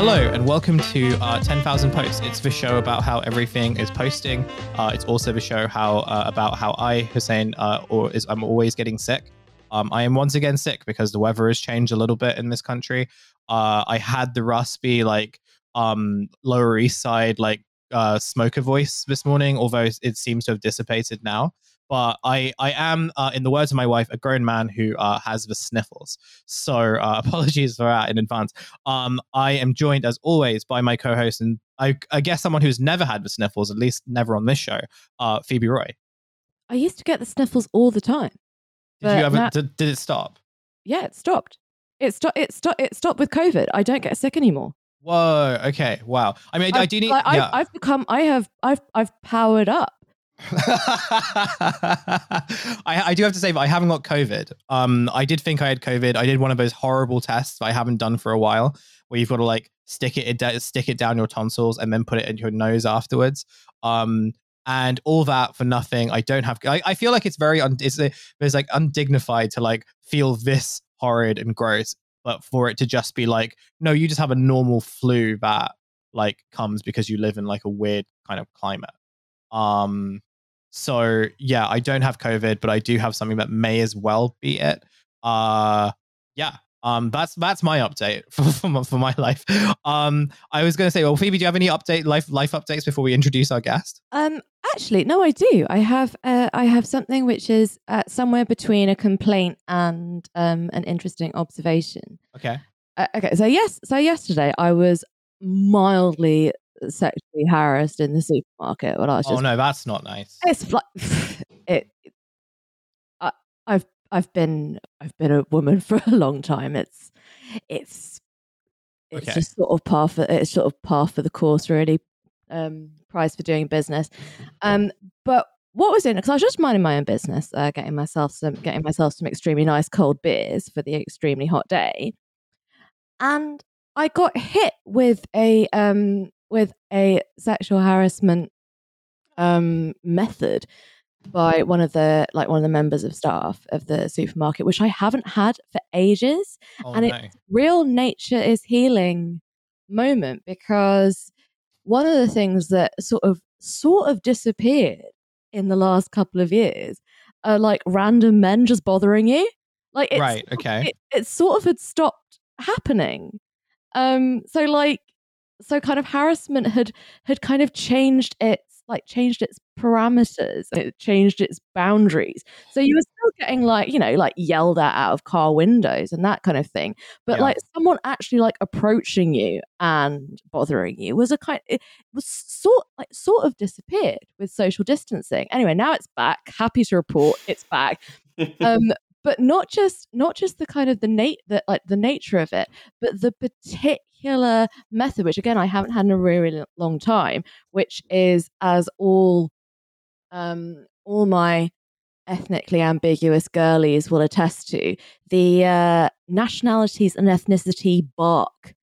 Hello and welcome to uh, 10,000 Posts. It's the show about how everything is posting. Uh, it's also the show how uh, about how I, Hussein, uh, or is I'm always getting sick. Um, I am once again sick because the weather has changed a little bit in this country. Uh, I had the raspy like um, Lower East Side like uh, smoker voice this morning, although it seems to have dissipated now but I I am, uh, in the words of my wife, a grown man who uh, has the sniffles. So uh, apologies for that in advance. Um, I am joined as always by my co-host and I, I guess someone who's never had the sniffles, at least never on this show, uh, Phoebe Roy. I used to get the sniffles all the time. Did you ever? Now, did, did it stop? Yeah, it stopped. It stopped. It stopped. It stopped with COVID. I don't get sick anymore. Whoa. Okay. Wow. I mean, I, I do need. Like, yeah. I've, I've become. I have. I've. I've powered up. I, I, do have to say, but I haven't got COVID. Um, I did think I had COVID. I did one of those horrible tests I haven't done for a while, where you've got to like stick it, stick it down your tonsils and then put it in your nose afterwards. Um, and all that for nothing. I don't have. I, I feel like it's very. Un, it's, it's like undignified to like feel this horrid and gross, but for it to just be like, no, you just have a normal flu that like comes because you live in like a weird kind of climate. Um, so yeah, I don't have COVID, but I do have something that may as well be it. Uh, yeah. Um, that's that's my update for, for, my, for my life. Um, I was going to say, well, Phoebe, do you have any update life life updates before we introduce our guest? Um, actually, no, I do. I have uh, I have something which is uh, somewhere between a complaint and um an interesting observation. Okay. Uh, okay. So yes, so yesterday I was mildly sexually harassed in the supermarket when I was oh, just. Oh no, that's not nice. It's like it. I, I've I've been I've been a woman for a long time. It's it's it's okay. just sort of par for it's sort of par for the course really. Um, prize for doing business. Um, but what was in it? because I was just minding my own business, uh, getting myself some getting myself some extremely nice cold beers for the extremely hot day, and I got hit with a um with a sexual harassment um, method by one of the like one of the members of staff of the supermarket, which I haven't had for ages, oh, and no. it's real nature is healing moment because one of the things that sort of sort of disappeared in the last couple of years are like random men just bothering you. Like it's, right, okay, it, it sort of had stopped happening. Um, so like so kind of harassment had had kind of changed its like changed its parameters it changed its boundaries. So you were still getting like you know like yelled at out of car windows and that kind of thing but yeah. like someone actually like approaching you and bothering you was a kind it was sort like sort of disappeared with social distancing. Anyway now it's back. Happy to report it's back. Um but not just not just the kind of the nate that like the nature of it but the particular method which again i haven't had in a really long time which is as all um all my ethnically ambiguous girlies will attest to the uh, nationalities and ethnicity bark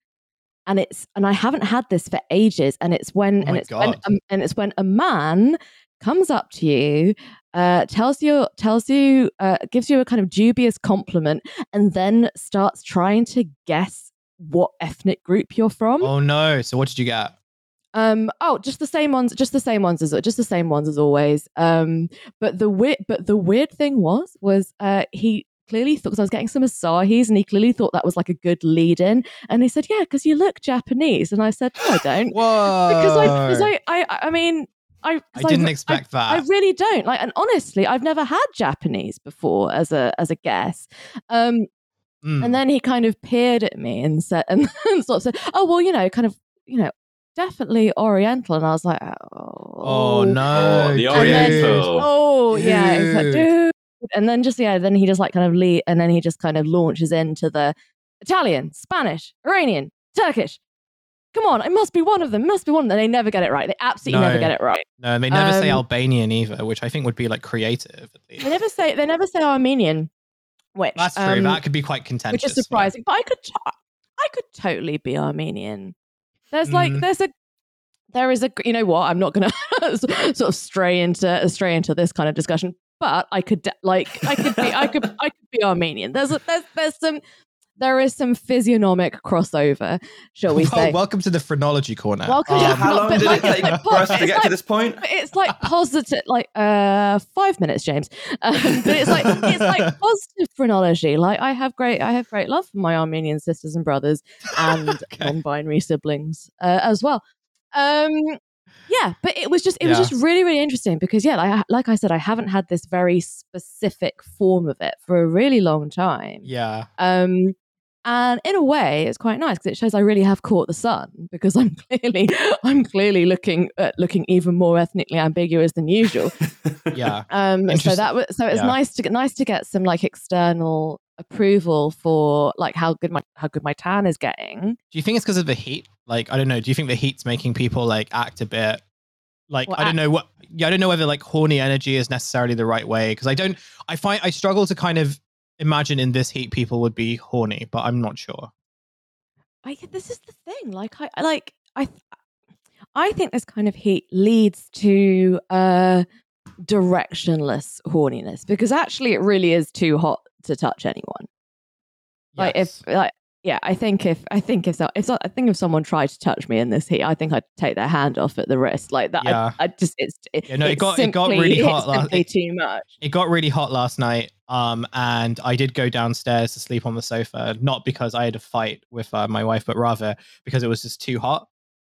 and it's and I haven't had this for ages and it's when oh and it's God. when um, and it's when a man comes up to you uh, tells you tells you uh, gives you a kind of dubious compliment and then starts trying to guess what ethnic group you're from. Oh no! So what did you get? Um, oh, just the same ones, just the same ones as just the same ones as always. Um, but the weird, but the weird thing was, was uh, he clearly thought because I was getting some Asahi's and he clearly thought that was like a good lead in. And he said, "Yeah, because you look Japanese." And I said, "No, I don't." Whoa! Because I, because I, I, I mean, I, I didn't I, expect I, that. I really don't. Like, and honestly, I've never had Japanese before as a as a guest. Um, mm. And then he kind of peered at me and said, and sort of said, "Oh well, you know, kind of, you know, definitely Oriental." And I was like, "Oh, oh no, oh, the Oriental." Then, oh yeah, like, dude. And then just yeah, then he just like kind of lead, and then he just kind of launches into the Italian, Spanish, Iranian, Turkish, Come on, it must be one of them. Must be one of them. They never get it right. They absolutely no, never get it right. No, and they never um, say Albanian either, which I think would be like creative. at least. They never say they never say Armenian. Which that's true. Um, that could be quite contentious. Which is surprising. But I could, t- I could totally be Armenian. There's like, mm. there's a, there is a. You know what? I'm not gonna sort of stray into stray into this kind of discussion. But I could like, I could be, I could, I could be Armenian. There's a, there's there's some there is some physiognomic crossover, shall we Well, say? welcome to the phrenology corner. Welcome to Um, the How long did like- it take but for us it's to get like- to this point? It's like positive, like uh, five minutes, James. Um, but it's like it's like positive phrenology. Like I have great, I have great love for my Armenian sisters and brothers and Okay. non-binary siblings uh, as well. Um, yeah, but it was just it was just really really interesting because yeah, like, I- like I said, I haven't had this very specific form of it for a really long time. yeah. Um, and in a way, it's quite nice because it shows I really have caught the sun because I'm clearly I'm clearly looking at looking even more ethnically ambiguous than usual. Yeah. Um, so that was so it's yeah. nice to get nice to get some like external approval for like how good my how good my tan is getting. Do you think it's because of the heat? Like, I don't know. Do you think the heat's making people like act a bit like Well, I don't know what? Yeah, I don't know whether like horny energy is necessarily the right way because I don't. I find I struggle to kind of imagine in this heat people would be horny, but I'm not sure. I this is the thing. Like I like I I think this kind of heat leads to uh directionless horniness because actually it really is too hot to touch anyone. Like if like yeah, I think if I think if so, if I think if someone tried to touch me in this heat, I think I'd take their hand off at the wrist like that. Yeah. I, I just it's it, Yeah, no, it got- it got really hot last- simply it- too much. it got really hot last night um and i did go downstairs to sleep on the sofa not because i had a fight with uh, my wife but rather because it was just too hot.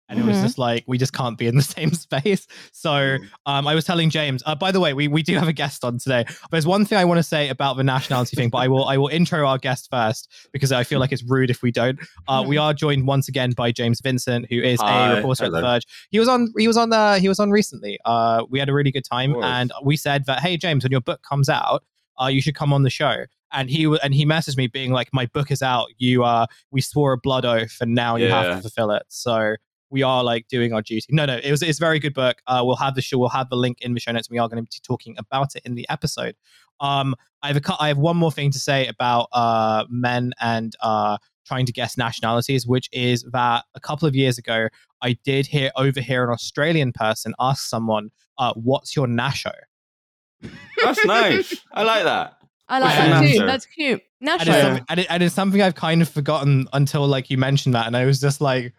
And it was Mhm. just like we just can't be in the same space. So um i was telling james uh, by the way we, we do have a guest on today. There's one thing i want to say about the nationality thing but i will i will intro our guest first because i feel like it's rude if we don't. Uh, we are joined once again by james vincent who is Hi, a reporter at the verge. He was on he was on the he was on recently. Uh we had a really good time and we said that hey james when your book comes out uh you should come on the show. And he w- and he messaged me being like my book is out. You uh we swore a blood oath and now you have to fulfill it. So we are like doing our duty. No no it was it's a very good book. Uh we'll have the show we'll have the link in the show notes. We are going to be talking about it in the episode. Um i have a cou- i have one more thing to say about uh men and uh trying to guess nationalities which is that a couple of years ago I did hear overhear an Australian person ask someone, uh, "What's your nasho?" That's nice. I like that. I like And- that too. Nacho. That's cute. And it's, Nacho. and, it, and it's something I've kind of forgotten until like you mentioned that, and I was just like,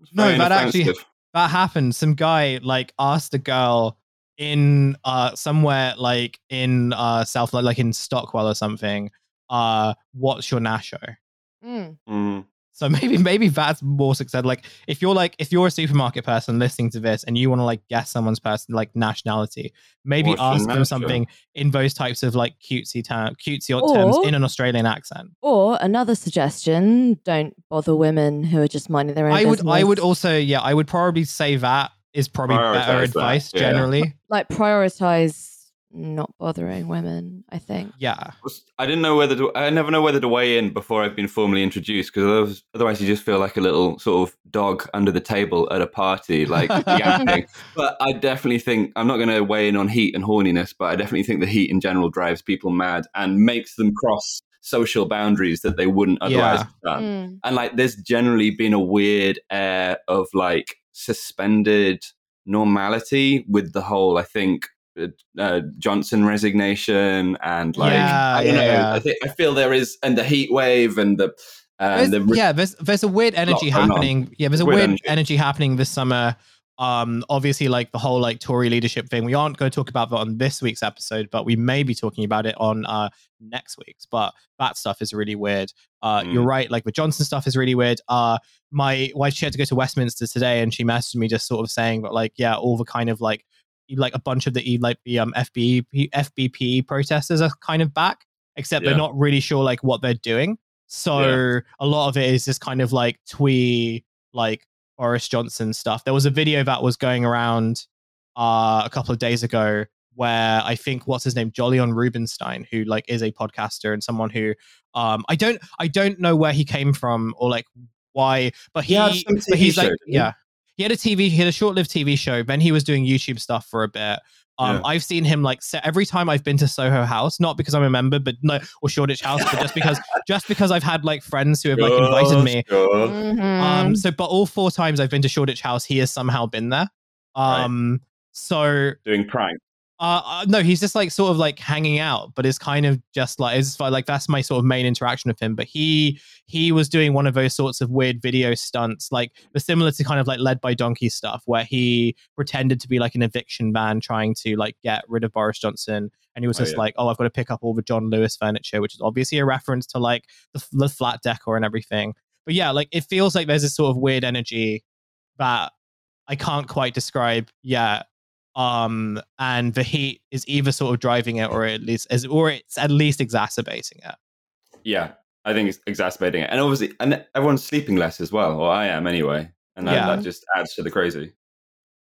It's No, that actually- "That happened." Some guy like asked a girl in uh somewhere like in uh South like in Stockwell or something, uh, "What's your nasho?" Mm. Mm. So maybe maybe that's more success. Like if you're like if you're a supermarket person listening to this and you want to like guess someone's person like nationality, maybe What's your ask them something in those types of like cutesy term, cutesy odd terms in an Australian accent. Or another suggestion: don't bother women who are just minding their own I would I would also yeah I would probably say that is probably better Prioritize that, advice yeah. generally. like prioritize not bothering women. I think. Yeah. I didn't know whether to. I never know whether to weigh in before I've been formally introduced because otherwise you just feel like a little sort of dog under the table at a party, like yapping. But I definitely think I'm not going to weigh in on heat and horniness, but I definitely think the heat in general drives people mad and makes them cross social boundaries that they wouldn't otherwise Yeah. have done. Mm. and like there's generally been a weird air of like suspended normality with the whole i think uh, uh, johnson resignation and like Yeah, i don't know yeah. i think i feel there is and the heat wave and the There's- the yeah, there's there's a weird energy on. happening. Yeah, there's a Weird weird energy. energy. happening this summer. Um, obviously, like the whole like Tory leadership thing. We aren't going to talk about that on this week's episode, but we may be talking about it on uh next week's. But that stuff is really weird. Uh, Mm. you're right. Like the Johnson stuff is really weird. Uh, my wife she had to go to Westminster today, and she messaged me just sort of saying that like yeah, all the kind of like like a bunch of the like the um FBP FBP protesters are kind of back, except Yeah. they're not really sure like what they're doing. So a lot of it is just kind of like twee, like Boris Johnson stuff. There was a video that was going around uh, a couple of days ago where I think what's his name, Jolyon Rubinstein, who like is a podcaster and someone who um I don't I don't know where he came from or like why, but he, some but he's like show, he? yeah. He had a TV, he had a short-lived TV show. Then he was doing YouTube stuff for a bit. Um, Yeah. I've seen him like se- every time I've been to Soho House, not because I'm a member, but no, or Shoreditch House, but just because just because I've had like friends who have like invited me. Sure. Mhm. Um, so but all four times I've been to Shoreditch House, he has somehow been there. Um, so doing prank Uh, uh, no, he's just like sort of like hanging out, but it's kind of just like it's like that's my sort of main interaction with him. But he he was doing one of those sorts of weird video stunts, like similar to kind of like led by donkey stuff, where he pretended to be like an eviction man trying to like get rid of Boris Johnson, and he was Oh, just yeah. like, oh, I've got to pick up all the John Lewis furniture, which is obviously a reference to like the, the flat decor and everything. But yeah, like it feels like there's this sort of weird energy that I can't quite describe yet um and the heat is either sort of driving it or at least as or it's at least exacerbating it Yeah, I think it's exacerbating it, and obviously, and everyone's sleeping less as well, or I am anyway, and that, Yeah. that just adds to the crazy.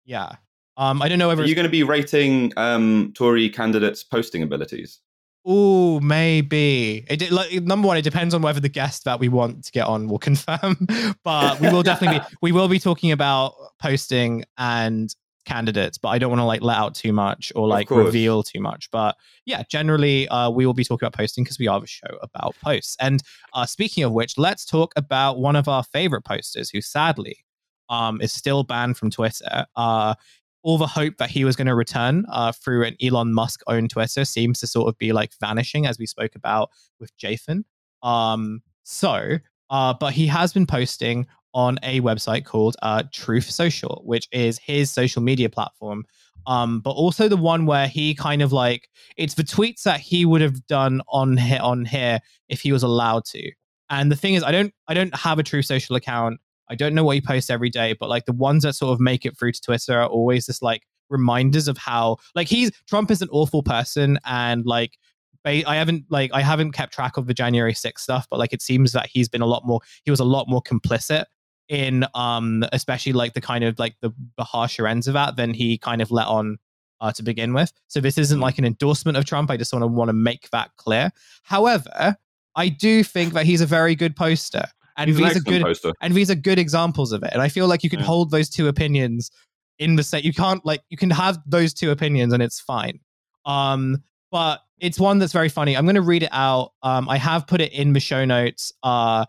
yeah um i don't know You're going to be rating um, Tory candidates' posting abilities? oh maybe it did, like number one it depends on whether the guest that we want to get on will confirm but we will definitely be we will be talking about posting and candidates but i don't want to like let out too much or like reveal too much. But yeah generally uh we will be talking about posting because we are a show about posts. And uh speaking of which let's talk about one of our favorite posters who sadly um is still banned from twitter. Uh all the hope that he was going to return uh, through an Elon Musk owned Twitter seems to sort of be like vanishing, as we spoke about with Jathan. Um, so, uh, but he has been posting on a website called uh, Truth Social, which is his social media platform. Um, but also the one where he kind of like it's the tweets that he would have done on here on here if he was allowed to. And the thing is, I don't I don't have a Truth Social account. I don't know what he posts every day, but like the ones that sort of make it through to Twitter are always just like reminders of how like he's Trump is an awful person and like I haven't like I haven't kept track of the January 6th stuff, but like it seems that he's been a lot more he was a lot more complicit in um especially like the kind of like the, the harsher ends of that than he kind of let on uh, to begin with. So this isn't like an endorsement of Trump. I just want to want to make that clear. However, I do think that he's a very good poster. And He's an these are good poster. and these are good examples of it and i feel like you can Yeah. hold those two opinions in the same you can't like you can have those two opinions and it's fine um but it's one that's very funny i'm going to read it out um i have put it in the show notes uh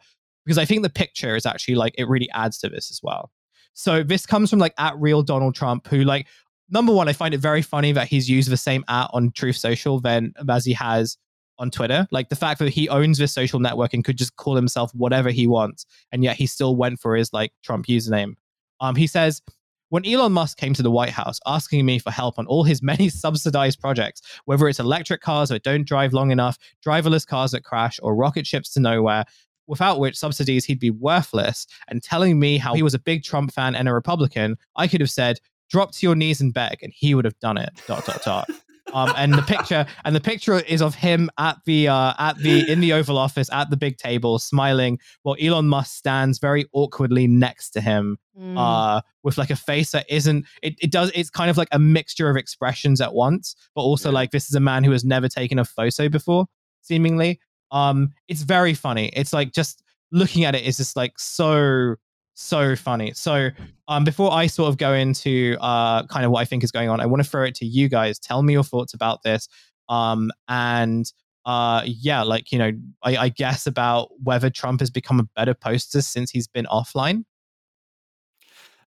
because i think the picture is actually like it really adds to this as well so this comes from like at real donald trump who like number one i find it very funny that he's used the same at on truth social than as he has on Twitter. Like the fact that he owns this social network and could just call himself whatever he wants, and yet he still went for his like Trump username. Um, he says, when Elon Musk came to the White House asking me for help on all his many subsidized projects, whether it's electric cars that don't drive long enough, driverless cars that crash, or rocket ships to nowhere, without which subsidies he'd be worthless, and telling me how he was a big Trump fan and a Republican, I could have said, drop to your knees and beg, and he would have done it. Dot dot dot. Um, and the picture and the picture is of him at the uh, at the in the Oval Office at the big table, smiling, while Elon Musk stands very awkwardly next to him, Mm. uh, with like a face that isn't. It, it does. It's kind of like a mixture of expressions at once, but also Yeah. like this is a man who has never taken a photo before, seemingly. Um, it's very funny. It's like just looking at it is just like so so funny. So um, before I sort of go into uh, kind of what I think is going on, I want to throw it to you guys. Tell me your thoughts about this. Um, and uh, yeah, like, you know, I, I guess about whether Trump has become a better poster since he's been offline.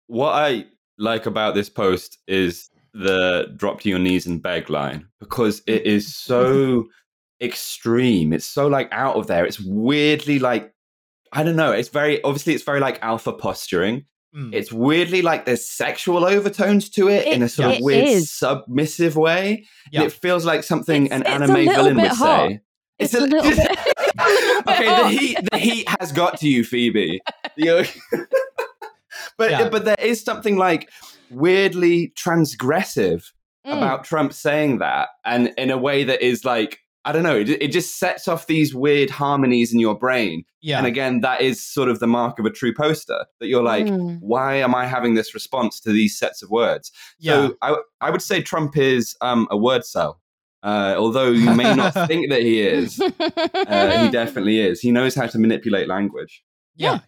What I like about this post is the drop to your knees and beg line because it is so extreme. It's so like out of there. It's weirdly like I don't know. It's very obviously it's very like alpha posturing. Mm. It's weirdly like there's sexual overtones to it, in a sort it of weird is. submissive way. Yeah. It feels like something It's- an it's anime villain would hot. say. It's a little bit- a little bit okay, the heat the heat has got to you, Phoebe. The- but Yeah. but there is something like weirdly transgressive Mm. about Trump saying that, and in a way that is like I don't know. It, it just sets off these weird harmonies in your brain, yeah. and again, that is sort of the mark of a true poster. That you're like, Mm. why am I having this response to these sets of words? yeah. So I, I would say Trump is um, a wordcel. Uh, although you may not think that he is, uh, he definitely is. He knows how to manipulate language. yeah.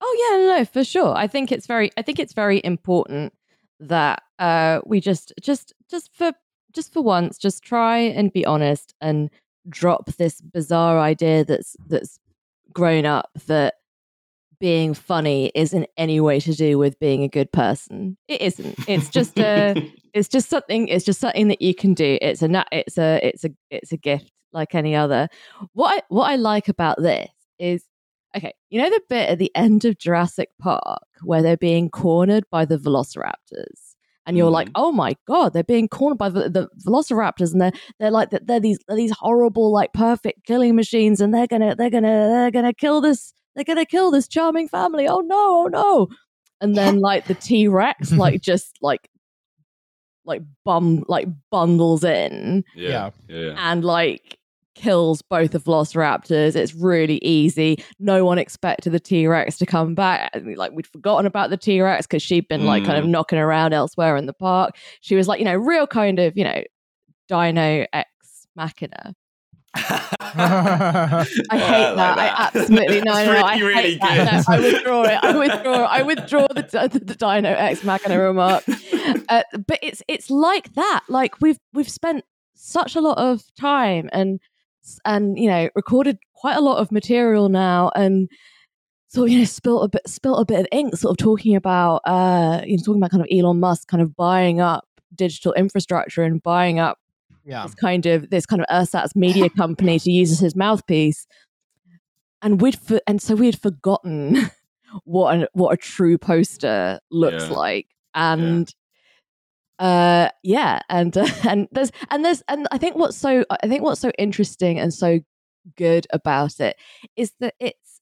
Oh yeah, no, no, for sure. I think it's very I think it's very important that uh we just just just for just for once just try and be honest and drop this bizarre idea that's that's grown up that being funny is in any way to do with being a good person. It isn't. It's just a it's just something it's just something that you can do. It's a it's a it's a it's a gift like any other. What I what I like about this is okay, you know the bit at the end of Jurassic Park where they're being cornered by the velociraptors and you're like, mm. oh my god, they're being cornered by the, the velociraptors, and they're they're like they're these they're these horrible like perfect killing machines, and they're gonna they're gonna they're gonna kill this they're gonna kill this charming family. Oh no, oh no! And then like the T Rex like just like like bum like bundles in Yeah. Yeah. and like kills both the velociraptors. It's really easy. No one expected the T Rex to come back. Like we'd forgotten about the T Rex because she'd been like kind of Mm. knocking around elsewhere in the park. She was like, you know, real kind of, you know, Dino Ex Machina. I hate that. I absolutely no, It's no, I really, hate really that. No, I withdraw it. I withdraw. I withdraw the, the, the Dino Ex Machina remark. Uh, but it's it's like that. Like we've we've spent such a lot of time and and you know recorded quite a lot of material now and sort of you know spilt a bit spilt a bit of ink sort of talking about uh you know talking about kind of Elon Musk kind of buying up digital infrastructure and buying up yeah. this kind of this kind of ersatz media company to use as his mouthpiece and we'd for, and so we'd forgotten what an, what a true poster looks Yeah. like and uh yeah and uh, and there's and there's and i think what's so i think what's so interesting and so good about it is that it's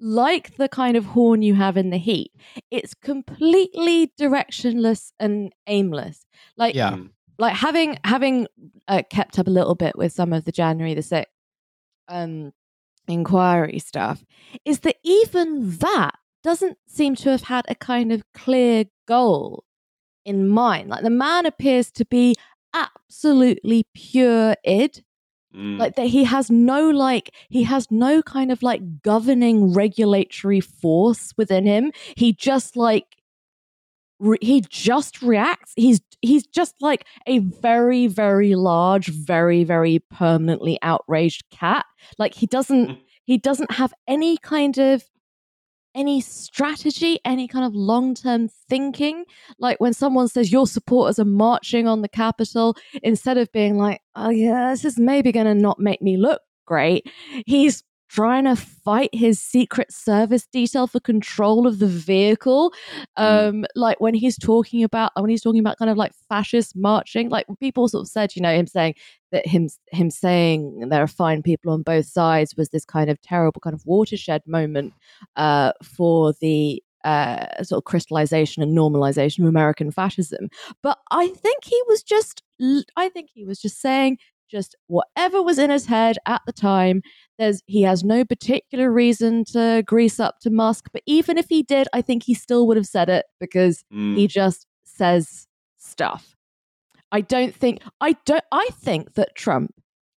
like the kind of horn you have in the heat it's completely directionless and aimless like Yeah. Mm. like having having uh, kept up a little bit with some of the January the sixth um, inquiry stuff, is that even that doesn't seem to have had a kind of clear goal in mind. Like the man appears to be absolutely pure id Mm. like that he has no like he has no kind of like governing regulatory force within him. He just like re- he just reacts. He's he's just like a very very large very very permanently outraged cat. Like he doesn't he doesn't have any kind of any strategy any kind of long-term thinking? Like when someone says your supporters are marching on the capitol instead of being like oh yeah this is maybe going to not make me look great he's trying to fight his secret service detail for control of the vehicle um like when he's talking about when he's talking about kind of like fascist marching like people sort of said you know him saying that him him saying there are fine people on both sides was this kind of terrible kind of watershed moment uh for the uh, sort of crystallization and normalization of American fascism. But I think he was just, I think he was just saying just whatever was in his head at the time. There's he has no particular reason to grease up to Musk, but even if he did, I think he still would have said it because Mm. he just says stuff. I don't think I don't I think that Trump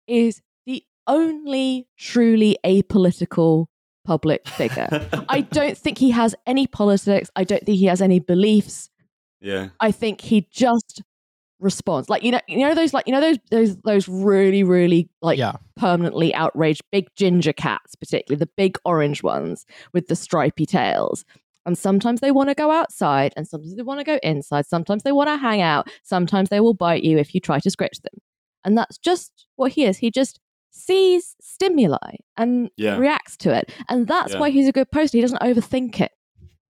is the only truly apolitical public figure. I don't think he has any politics. I don't think he has any beliefs. yeah. I think he just responds. Like you know, you know those like you know those those those really really like yeah. permanently outraged big ginger cats, particularly the big orange ones with the stripy tails. And sometimes they want to go outside, and sometimes they want to go inside. Sometimes they want to hang out. Sometimes they will bite you if you try to scratch them. And that's just what he is. He just sees stimuli and Yeah. reacts to it. And that's Yeah. why he's a good poster. He doesn't overthink it.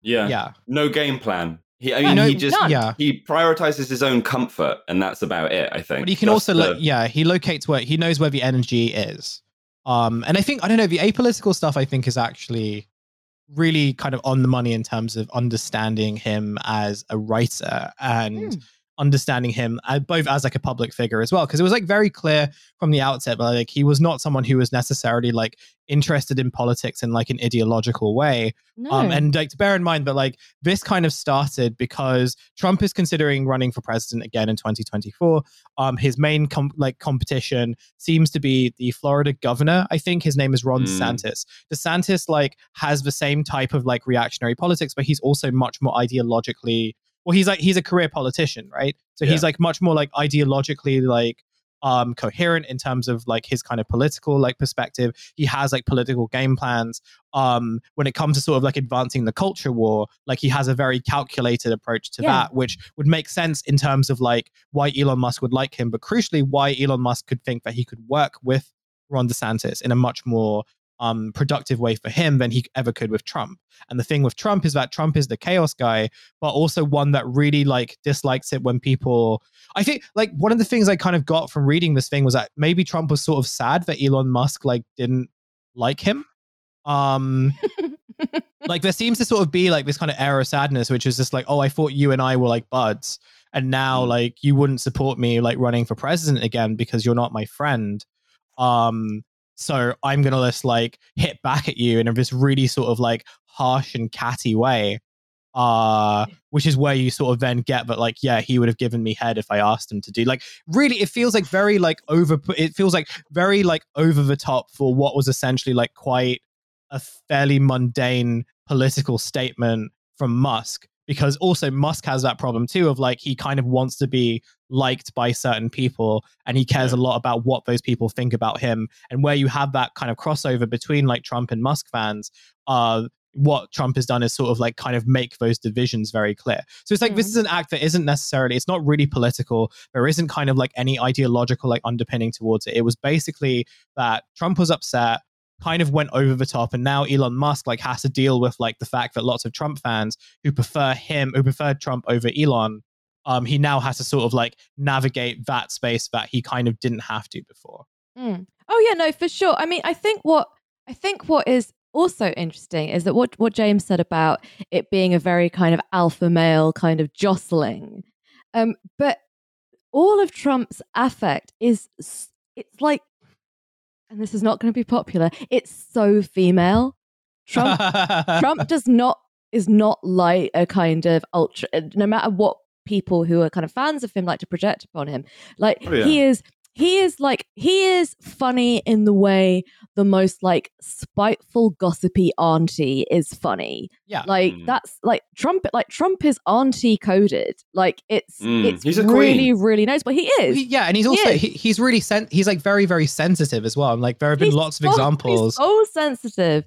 Yeah. Yeah. No game plan. He, I You mean, know- he just None. Yeah. he prioritizes his own comfort, and that's about it. I think. But he can Just also, the- lo- yeah, he locates where he knows where the energy is. Um, and I think I don't know the apolitical stuff. I think is actually really kind of on the money in terms of understanding him as a writer and Hmm. Understanding him uh, both as like a public figure as well because it was like very clear from the outset but like he was not someone who was necessarily like interested in politics in like an ideological way No. um, and like to bear in mind that like this kind of started because Trump is considering running for president again in 2024. Um, his main com- like competition seems to be the Florida governor. I think his name is Ron Mm. DeSantis. DeSantis like has the same type of like reactionary politics, but he's also much more ideologically. Well, he's like he's a career politician, right? So he's like much more like ideologically like um coherent in terms of like his kind of political like perspective he has like political game plans um when it comes to sort of like advancing the culture war like he has a very calculated approach to Yeah. that which would make sense in terms of like why Elon Musk would like him but crucially why Elon Musk could think that he could work with Ron DeSantis in a much more um, productive way for him than he ever could with Trump. And the thing with Trump is that Trump is the chaos guy, but also one that really like dislikes it when people. I think like one of the things I kind of got from reading this thing was that maybe Trump was sort of sad that Elon Musk like didn't like him. Um, like there seems to sort of be like this kind of air of sadness, which is just like, oh, I thought you and I were like buds, and now Mm. like you wouldn't support me like running for president again because you're not my friend. Um, so I'm gonna just like hit back at you in this really sort of like harsh and catty way. Uh, which is where you sort of then get that like, yeah, he would have given me head if I asked him to do. Like, really, it feels like very like over. It feels like very like over the top for what was essentially like quite a fairly mundane political statement from Musk because also Musk has that problem too of like he kind of wants to be liked by certain people and he cares a lot about what those people think about him and where you have that kind of crossover between like Trump and Musk fans uh what Trump has done is sort of like kind of make those divisions very clear. So it's like this Mhm. is an act that isn't necessarily it's not really political. There isn't kind of like any ideological like underpinning towards it. It was basically that Trump was upset kind of went over the top and now Elon Musk like has to deal with like the fact that lots of Trump fans who prefer him who prefer Trump over Elon um he now has to sort of like navigate that space that he kind of didn't have to before. Mm. Oh yeah, no, for sure. I mean, I think what I think what is also interesting is that what what James said about it being a very kind of alpha male kind of jostling, um, but all of Trump's affect is it's like, and this is not going to be popular. It's so female. Trump Trump does not is not like a kind of ultra. No matter what people who are kind of fans of him like to project upon him, like Oh, yeah. he is. He is like he is funny in the way the most like spiteful gossipy auntie is funny. Yeah. Like Mm. that's like Trump like Trump is auntie coded. Like it's Mm, it's he's a really queen. really nice. But he is. He- yeah, and he's also is. he, he's really sen- he's like very very sensitive as well. And like there have been He's lots of examples He's so sensitive.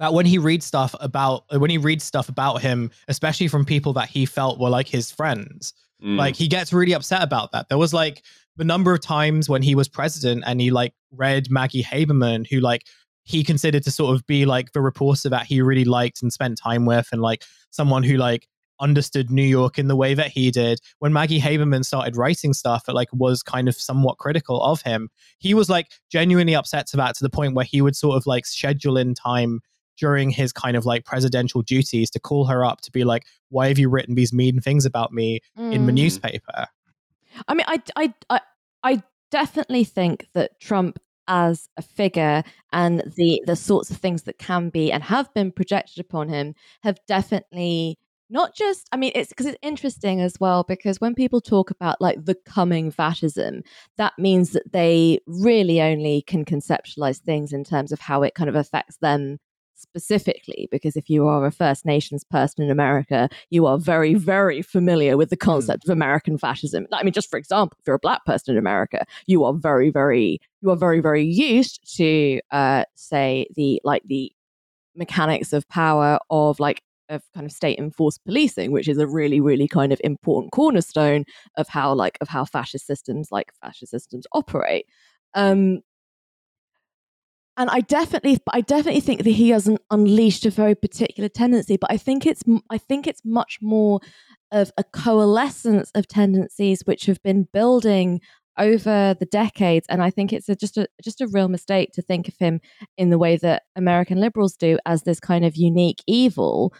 that when he reads stuff about when he reads stuff about him, especially from people that he felt were like his friends, Mm. like he gets really upset about that. There was like the number of times when he was president and he like read Maggie Haberman, who like he considered to sort of be like the reporter that he really liked and spent time with, and like someone who like understood New York in the way that he did. When Maggie Haberman started writing stuff that like was kind of somewhat critical of him, he was like genuinely upset to that to the point where he would sort of like schedule in time during his kind of like presidential duties to call her up to be like, why have you written these mean things about me in the Mm. newspaper? I mean, I, I, I, I definitely think that Trump as a figure and the the sorts of things that can be and have been projected upon him have definitely not just i mean it's because it's interesting as well because when people talk about like the coming fascism that means that they really only can conceptualize things in terms of how it kind of affects them specifically because if you are a First Nations person in America, you are very, very familiar with the concept of American fascism. I mean, just for example, if you're a black person in America, you are very, very, you are very, very used to, uh, say, the like the mechanics of power of like of kind of state enforced policing, which is a really, really kind of important cornerstone of how like of how fascist systems like fascist systems operate. Um, and I definitely, I definitely think that he hasn't unleashed a very particular tendency. But I think it's, I think it's much more of a coalescence of tendencies which have been building over the decades. And I think it's a, just a just a real mistake to think of him in the way that American liberals do as this kind of unique evil.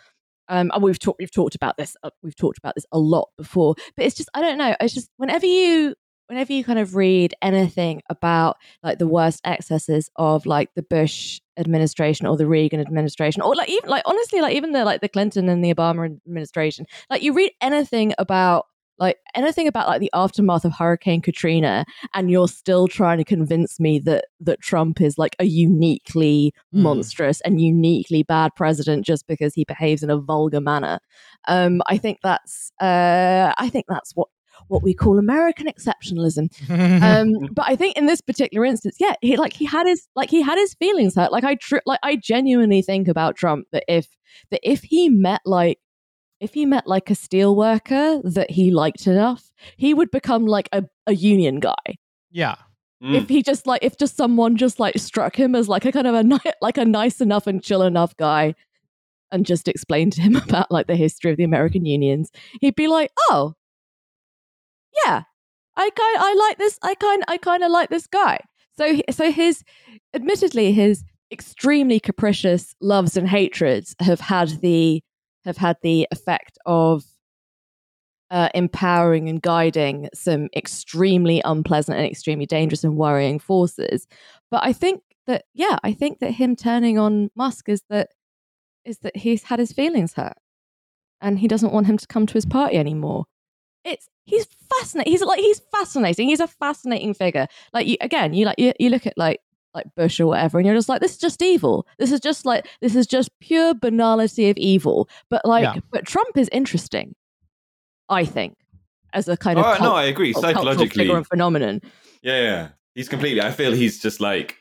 Um, and we've talked we've talked about this uh, we've talked about this a lot before, but it's just I don't know. It's just whenever you whenever you kind of read anything about like the worst excesses of like the Bush administration or the Reagan administration or like even like honestly like even the like the Clinton and the Obama administration like you read anything about like anything about like the aftermath of Hurricane Katrina and you're still trying to convince me that that Trump is like a uniquely Mm. monstrous and uniquely bad president just because he behaves in a vulgar manner um I think that's uh I think that's what what we call American exceptionalism. Um, but I think in this particular instance, yeah, he like he had his like he had his feelings hurt. Like I tr- like I genuinely think about Trump that if that if he met like if he met like a steel worker that he liked enough, he would become like a, a union guy. yeah. Mm. If he just like if just someone just like struck him as like a kind of a ni- like a nice enough and chill enough guy and just explained to him about like the history of the American unions, he'd be like, "Oh, yeah, I kind I like this. I kind I kind of like this guy." So so his admittedly his extremely capricious loves and hatreds have had the have had the effect of uh, empowering and guiding some extremely unpleasant and extremely dangerous and worrying forces. But I think that yeah, I think that him turning on Musk is that is that he's had his feelings hurt, and he doesn't want him to come to his party anymore. It's he's fascinating. He's like he's fascinating. He's a fascinating figure. Like you, again, you like you, you look at like like Bush or whatever, and you're just like, this is just evil. This is just like this is just pure banality of evil. But like, Yeah. but Trump is interesting. I think as a kind Oh, of no, I agree. Psychologically, figure and phenomenon. Yeah, yeah. He's completely. I feel he's just like,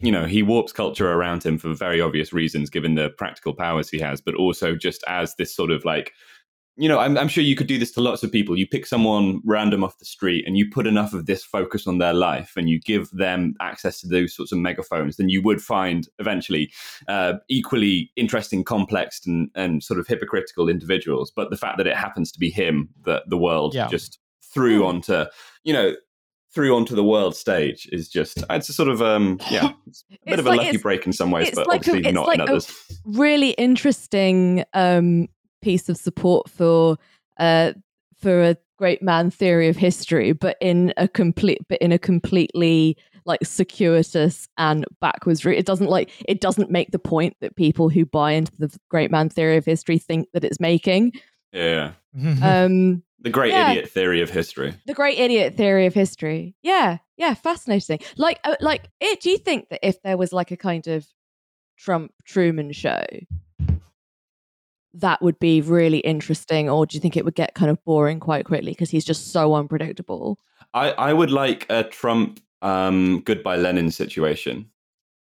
you know, he warps culture around him for very obvious reasons, given the practical powers he has, but also just as this sort of like, you know, I'm, I'm sure you could do this to lots of people. You pick someone random off the street and you put enough of this focus on their life and you give them access to those sorts of megaphones, then you would find eventually uh, equally interesting, complex, and, and sort of hypocritical individuals. But the fact that it happens to be him that the world Yeah. just threw Hmm. onto, you know, through onto the world stage is just it's a sort of um yeah a bit of a lucky break in some ways but like a- obviously it's not like in a- others really interesting um, piece of support for uh, for a great man theory of history, but in a complete, but in a completely like circuitous and backwards route. It doesn't like it doesn't make the point that people who buy into the great man theory of history think that it's making. yeah Um, the great Yeah. idiot theory of history the great idiot theory of history. Yeah, yeah, fascinating. Like, uh, like, it, do you think that if there was like a kind of Trump Truman show, that would be really interesting, or do you think it would get kind of boring quite quickly because he's just so unpredictable? i i would like a trump um goodbye lenin situation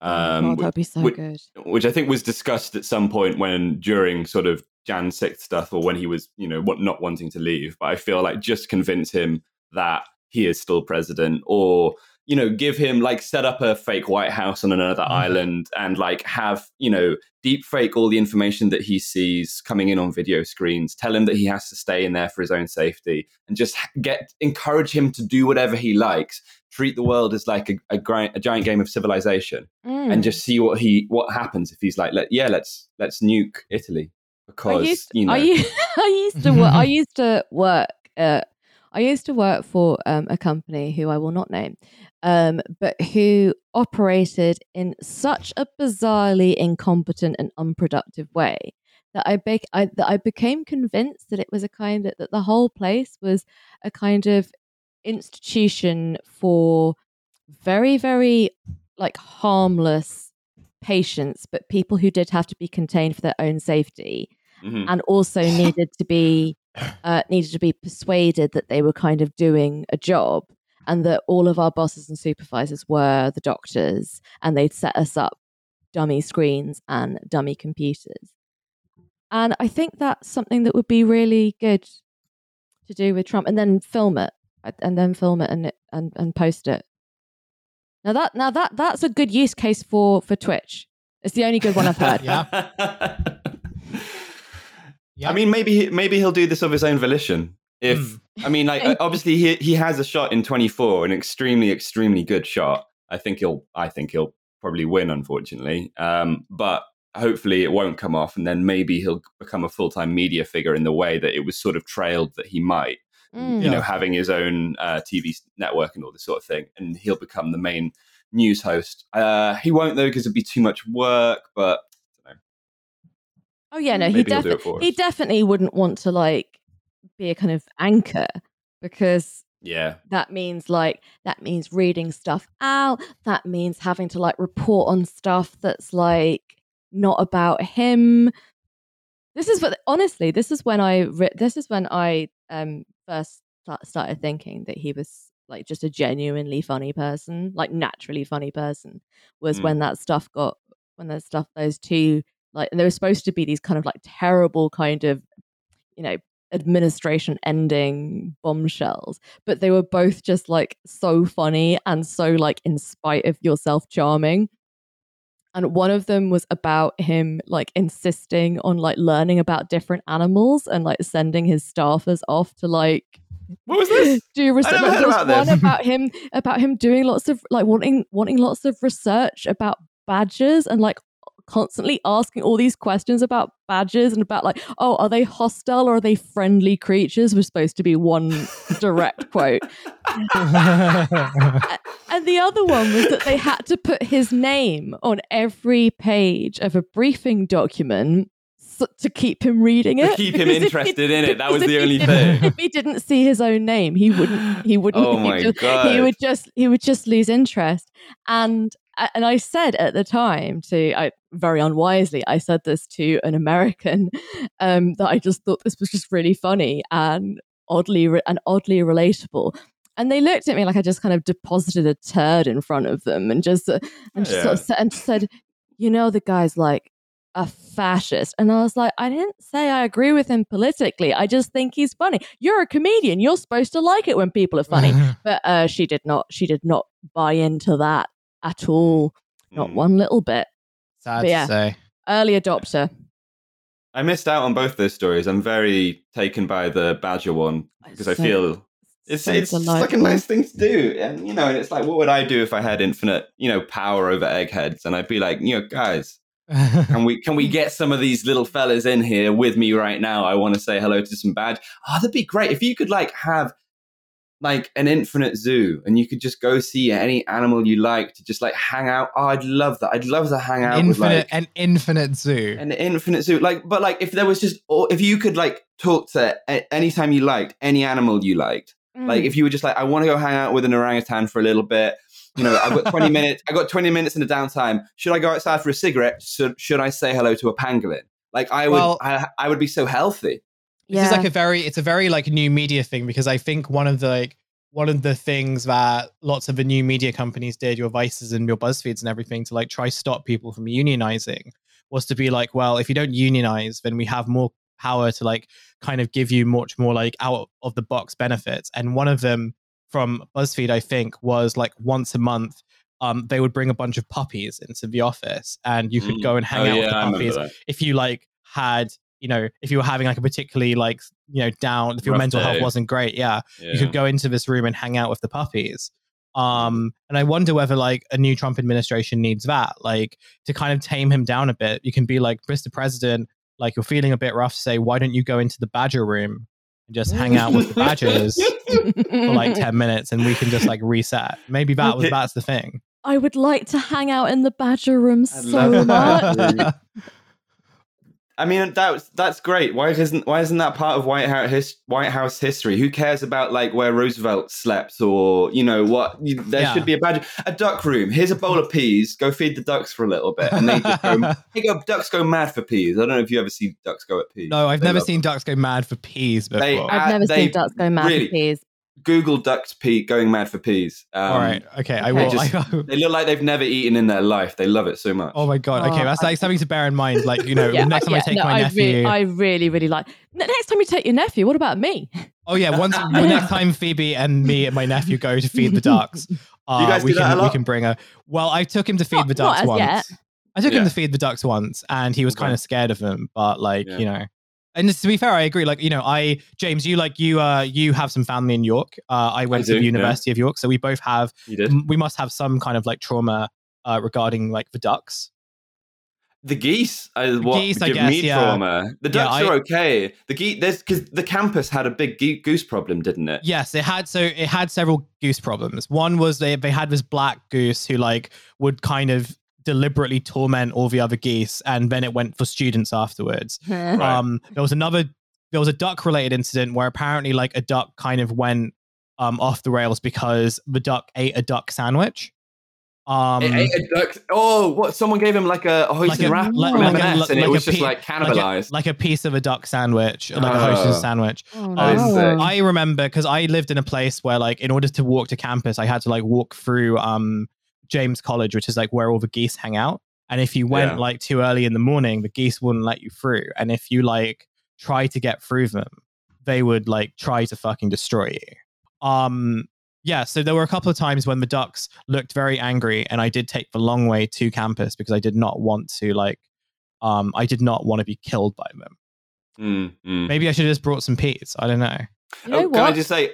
oh, um God, that'd be so whi- good. which I think was discussed at some point when during sort of Jan 6th stuff or when he was, you know, not wanting to leave. But I feel like just convince him that he is still president or, you know, give him like set up a fake White House on another Mhm. island and like have, you know, deep fake all the information that he sees coming in on video screens, tell him that he has to stay in there for his own safety and just get encourage him to do whatever he likes. Treat the world as like a, a, gri- a giant game of civilization Mm. and just see what he what happens if he's like, Let, yeah, let's let's nuke Italy I because used, you know. I used to work. I used to work. Uh, I used to work for um, a company who I will not name, um, but who operated in such a bizarrely incompetent and unproductive way that I, bec- I that I became convinced that it was a kind of that the whole place was a kind of institution for very very like harmless patients, but people who did have to be contained for their own safety Mhm. and also needed to be uh, needed to be persuaded that they were kind of doing a job and that all of our bosses and supervisors were the doctors and they'd set us up dummy screens and dummy computers. And i think that's something that would be really good to do with trump and then film it uh, and then film it and and, and post it. Now that now that that's a good use case for for twitch. It's the only good one i've heard. Yeah. Yeah. I mean, maybe he, maybe he'll do this of his own volition. If Hmm. I mean, like obviously he he has a shot in 24, an extremely extremely good shot. I think he'll I think he'll probably win, unfortunately. Um, but hopefully it won't come off, and then maybe he'll become a full time media figure in the way that it was sort of trailed that he might. Mm. You know, Yeah. having his own uh, TV network and all this sort of thing, and he'll become the main news host. Uh, he won't though because it'd be too much work. But Oh yeah, no, he Maybe he'll do it definitely he definitely wouldn't want to like be a kind of anchor because yeah, that means like that means reading stuff out. That means having to like report on stuff that's like not about him. This is what honestly, this is when I re- this is when I um first start, started thinking that he was like just a genuinely funny person, like naturally funny person, was Mm. when that stuff got when that stuff those two like and they were supposed to be these kind of like terrible kind of you know administration ending bombshells but they were both just like so funny and so like in spite of yourself charming and one of them was about him like insisting on like learning about different animals and like sending his staffers off to like What was this? do research. never Like, heard about one this. about him about him doing lots of like wanting wanting lots of research about badgers and like constantly asking all these questions about badgers and about like oh are they hostile or are they friendly creatures was supposed to be one direct quote and the other one was that they had to put his name on every page of a briefing document to keep him reading it. To keep him because interested in it. That was the only thing. If he didn't see his own name, he wouldn't. He wouldn't. Oh he my just- God. He would just. He would just lose interest. And and I said at the time to I very unwisely I said this to an American um, that I just thought this was just really funny and oddly and oddly relatable. And they looked at me like I just kind of deposited a turd in front of them and just uh, and just sort of said, and said, you know, the guy's like a fascist. And I was like, I didn't say I agree with him politically. I just think he's funny. You're a comedian. You're supposed to like it when people are funny. But uh, she did not. She did not buy into that at all. Not Mm. one little bit. Sad But yeah. to say. Early adopter. I missed out on both those stories. I'm very taken by the badger one because I feel it's so it's just like a nice thing to do, and you know, and it's like, what would I do if I had infinite, you know, power over eggheads? And I'd be like, you know, guys, can we can we get some of these little fellas in here with me right now? I want to say hello to some badge. Oh, that'd be great if you could like have like an infinite zoo and you could just go see any animal you like to just like hang out. Oh, I'd love that. I'd love to hang out with infinite like an infinite zoo. an infinite zoo like but like if there was just or if you could like talk to a- anytime you liked any animal you liked like Mm. if you were just like i want to go hang out with an orangutan for a little bit you know i've got 20 minutes i got 20 minutes in the downtime should i go outside for a cigarette should, should i say hello to a pangolin like i would Well- I, I would be so healthy This is like a very it's a very like new media thing because I think one of the like one of the things that lots of the new media companies did, your Vices and your BuzzFeeds and everything, to like try stop people from unionizing, was to be like, well, if you don't unionize, then we have more power to like kind of give you much more like out of the box benefits. And one of them from BuzzFeed, I think, was like once a month, um, they would bring a bunch of puppies into the office, and you could Mm. go and hang Oh, out with the puppies if you like had you know if you were having like a particularly like you know down if your Rough mental health wasn't great yeah, you could go into this room and hang out with the puppies. Um and i wonder whether like a new trump administration needs that like to kind of tame him down a bit. You can be like mr president like you're feeling a bit rough say why don't you go into the badger room and just hang out with the badgers for like 10 minutes and we can just like reset? Maybe that was that's the thing. I would like to hang out in the badger room I'd so much. that. I mean, that's that's great. Why isn't why isn't that part of White House his, White House history? Who cares about like where Roosevelt slept or you know what? You, there Yeah. should be a badge, a duck room. Here's a bowl of peas. Go feed the ducks for a little bit, and they just go. they go. Ducks go mad for peas. I don't know if you ever see ducks go at peas. no i've They never seen them. ducks go mad for peas before They- I've Uh, never seen ducks go mad really- for peas. Google ducks pea going mad for peas. Um, all right okay i will Just- I, They look like they've never eaten in their life. They love it so much. Oh my god! Okay, Oh, that's I- like something to bear in mind. Like you know, Yeah, next time yeah, I take no, my I nephew. Really, I really, really like. Ne- Next time you take your nephew, what about me? oh yeah, once the next time Phoebe and me and my nephew go to feed the ducks, uh, guys we do that can we can bring her. Well, I took him to feed Not- the ducks once. yet. I took him to feed the ducks once, and he was Okay. kind of scared of them. But like Yeah. you know, and to be fair, I agree. Like you know, I James, you like you uh you have some family in York. Uh, I went do, to the yeah. University of York, so we both have. You did. m- We must have some kind of like trauma uh, regarding like the ducks. The geese are what geese, I give guess, me yeah. trauma. The Yeah, ducks I- are okay. The geese, there's because the campus had a big ge- goose problem, didn't it? Yes, it had so it had several goose problems. One was they they had this black goose who like would kind of deliberately torment all the other geese, and then it went for students afterwards. Right. Um, there was another there was a duck related incident where apparently like a duck kind of went um off the rails because the duck ate a duck sandwich. Um, It ate a duck. Oh, what? Someone gave him like a, a like hoisin a, wrap, like, like M&S, like, it was just pe- like like a- cannibalized. like a, piece of a duck sandwich, like a Oh. hostess sandwich. Oh, That is no. I remember because I lived in a place where, like, in order to walk to campus, I had to like walk through um James College, which is like where all the geese hang out. And if you went Yeah. like too early in the morning, the geese wouldn't let you through. And if you like try to get through them, they would like try to fucking destroy you. Um, yeah. So there were a couple of times when the ducks looked very angry, and I did take the long way to campus because I did not want to like, um, I did not want to be killed by them. Mm, mm. Maybe I should have just brought some peas. I don't know. You know oh, can I just say?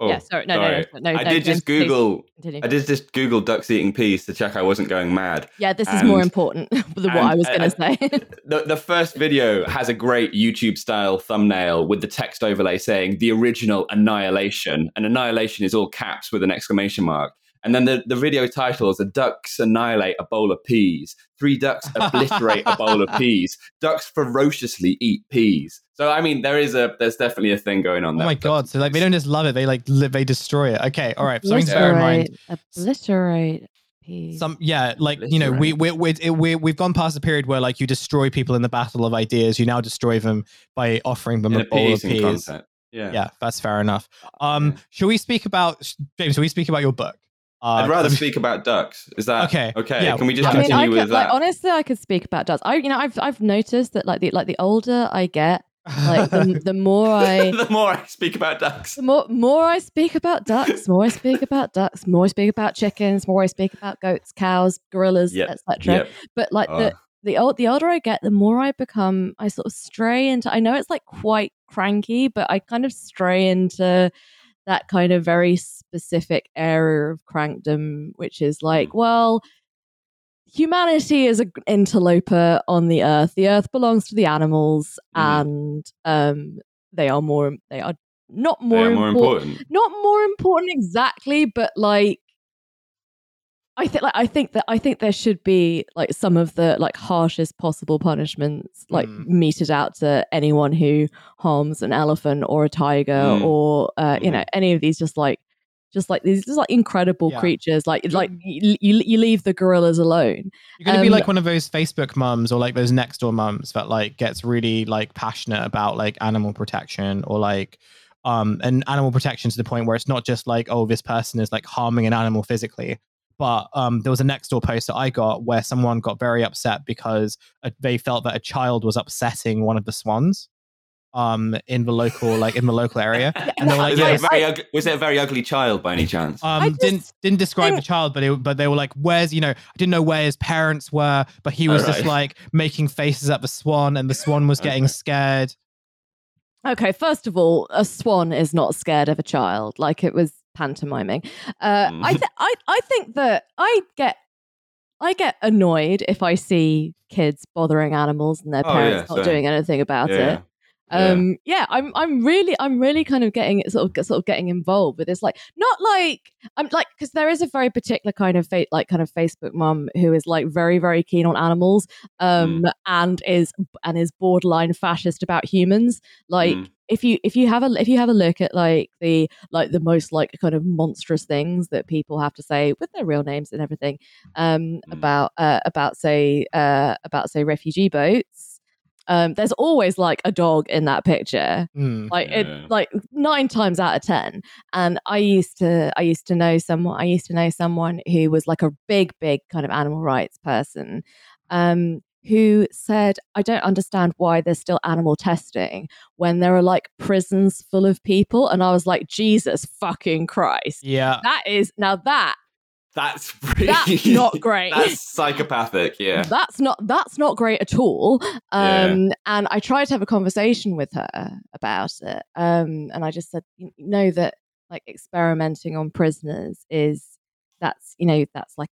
Oh, yeah, sorry. No, no, no, no, no. I no, did just Google. I did just Google ducks eating peas to check I wasn't going mad. Yeah, this is more important than what and- I was going to say. The, the first video has a great YouTube style thumbnail with the text overlay saying the original annihilation. And annihilation is all caps with an exclamation mark. And then the, the video title is The Ducks Annihilate a Bowl of Peas. Three ducks obliterate a bowl of peas. Ducks ferociously eat peas. So I mean there is a there's definitely a thing going on Oh there. my god! So like they don't just love it; they like li- they destroy it. Okay, all right. Something to bear in mind. Obliterate. Obliterate. peas. Some yeah, like you know, we we we we we've gone past the period where like you destroy people in the battle of ideas. You now destroy them by offering them in a a bowl of peas peas. content. Yeah. Yeah, that's fair enough. Um, Yeah. shall we speak about James? Shall we speak about your book? Uh, I'd rather speak about ducks. Is that Okay, Okay. yeah, Can we just yeah. I mean, continue I with could, like that? honestly, I could speak about ducks. I, you know, I've I've noticed that like the like the older I get, like the, the more I the more I speak about ducks. the more more I speak about ducks, more I speak about ducks, more I speak about chickens, more I speak about goats, cows, gorillas, Yep, etc. Yep. But like the the old the older I get, the more I become. I sort of stray into. I know it's like quite cranky, but I kind of stray into that kind of very specific area of crankdom, which is like, well, humanity is an interloper on the earth. The earth belongs to the animals, Mhm. and um, they are more. They are not They more, are more important. Not more important exactly, but like. I think, like, I think that I think there should be like some of the like harshest possible punishments, like Mm. meted out to anyone who harms an elephant or a tiger Mm. or uh, you know any of these just like just like these just like incredible Yeah. creatures like like you, you you leave the gorillas alone You're gonna be Um, like one of those Facebook mums or like those next door mums that like gets really like passionate about like animal protection or like um and animal protection to the point where it's not just like oh this person is like harming an animal physically but um there was a next door post that I got where someone got very upset because uh, they felt that a child was upsetting one of the swans um in the local like in the local area and they were like Was, yeah, it a very ugly, was it a very ugly child by any chance? um, I didn't didn't describe the child, but it, but they were like, "Where's you know?" I didn't know where his parents were, but he was just Alright. like making faces at the swan, and the swan was getting Okay. scared. okay first of all a swan is not scared of a child like it was pantomiming uh, Mm. I, th- I i think that i get i get annoyed if i see kids bothering animals and their Oh, parents yeah, not doing anything about yeah. it. Um yeah i'm i'm really i'm really kind of getting sort of sort of getting involved with this like not like i'm like because there is a very particular kind of fate like kind of facebook mom who is like very very keen on animals um and is and is borderline fascist about humans like Mm. if you if you have a if you have a look at like the like the most like kind of monstrous things that people have to say with their real names and everything um Mm. about uh about say uh about say refugee boats um there's always like a dog in that picture. Hmm. like Yeah. it like nine times out of ten. And i used to i used to know someone i used to know someone who was like a big big kind of animal rights person um who said i don't understand why there's still animal testing when there are like prisons full of people. And i was like jesus fucking christ. Yeah, that is now that That's pretty, that's not great That's psychopathic. Yeah. that's not that's not great at all Yeah. um and i tried to have a conversation with her about it um and i just said you know that like experimenting on prisoners is that's you know that's like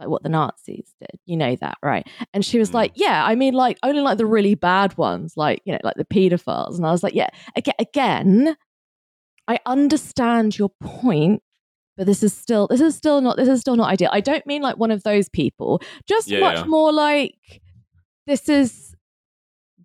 like what the nazis did you know that right and she was Mm. like yeah i mean like only like the really bad ones like you know like the pedophiles and i was like yeah again, again i understand your point but this is still this is still not this is still not ideal i don't mean like one of those people just Yeah, much yeah. more like this is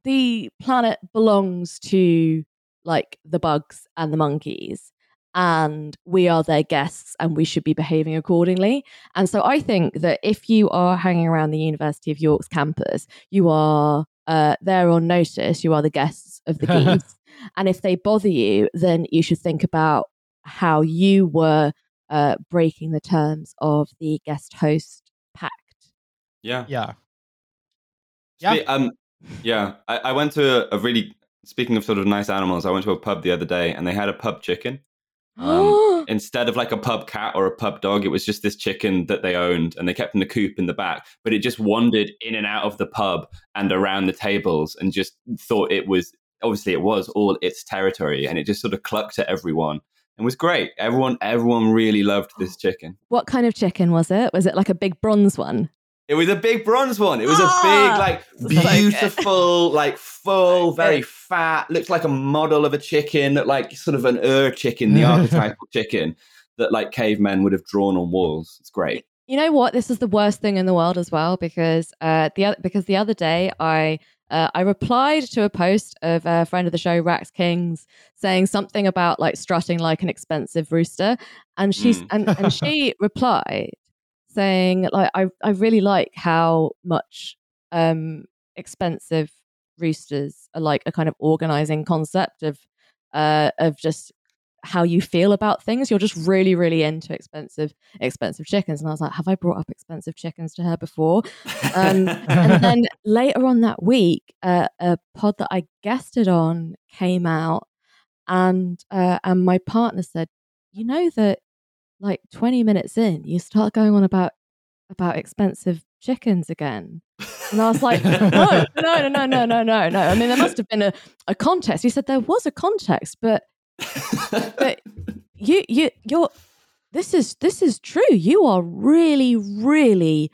the planet belongs to like the bugs and the monkeys and we are their guests and we should be behaving accordingly. And so I think that if you are hanging around the University of York's campus, you are uh, there on notice, you are the guests of the geese. and if they bother you, then you should think about how you were uh, breaking the terms of the guest host pact. Yeah. Yeah. Yeah. Yeah. um, yeah. I, I went to a, a really, speaking of sort of nice animals, I went to a pub the other day and they had a pub chicken. Um, instead of like a pub cat or a pub dog, it was just this chicken that they owned and they kept in the coop in the back. But it just wandered in and out of the pub and around the tables and just thought it was obviously it was all its territory and it just sort of clucked at everyone and it was great. Everyone everyone really loved this chicken. what kind of chicken was it? Was it like a big bronze one? It was a big bronze one. It was Ah, a big, like so beautiful, like full, very fat. Looked like a model of a chicken, like sort of an Ur chicken, the archetypal chicken that like cavemen would have drawn on walls. It's great. You know what? This is the worst thing in the world as well because uh, the because the other day I uh, I replied to a post of a friend of the show Rax Kings saying something about like strutting like an expensive rooster, and she's Mm. and, and she replied saying like I I really like how much um expensive roosters are like a kind of organizing concept of uh of just how you feel about things. You're just really, really into expensive, expensive chickens. And I was like, have I brought up expensive chickens to her before? Um, and then later on that week, uh, a pod that I guested on came out, and uh, and my partner said, you know that like 20 minutes in, you start going on about about expensive chickens again. And I was like, no, no, no, no, no, no, no, no. I mean, there must have been a, a context. He said there was a context, but but you you you're this is this is true. You are really, really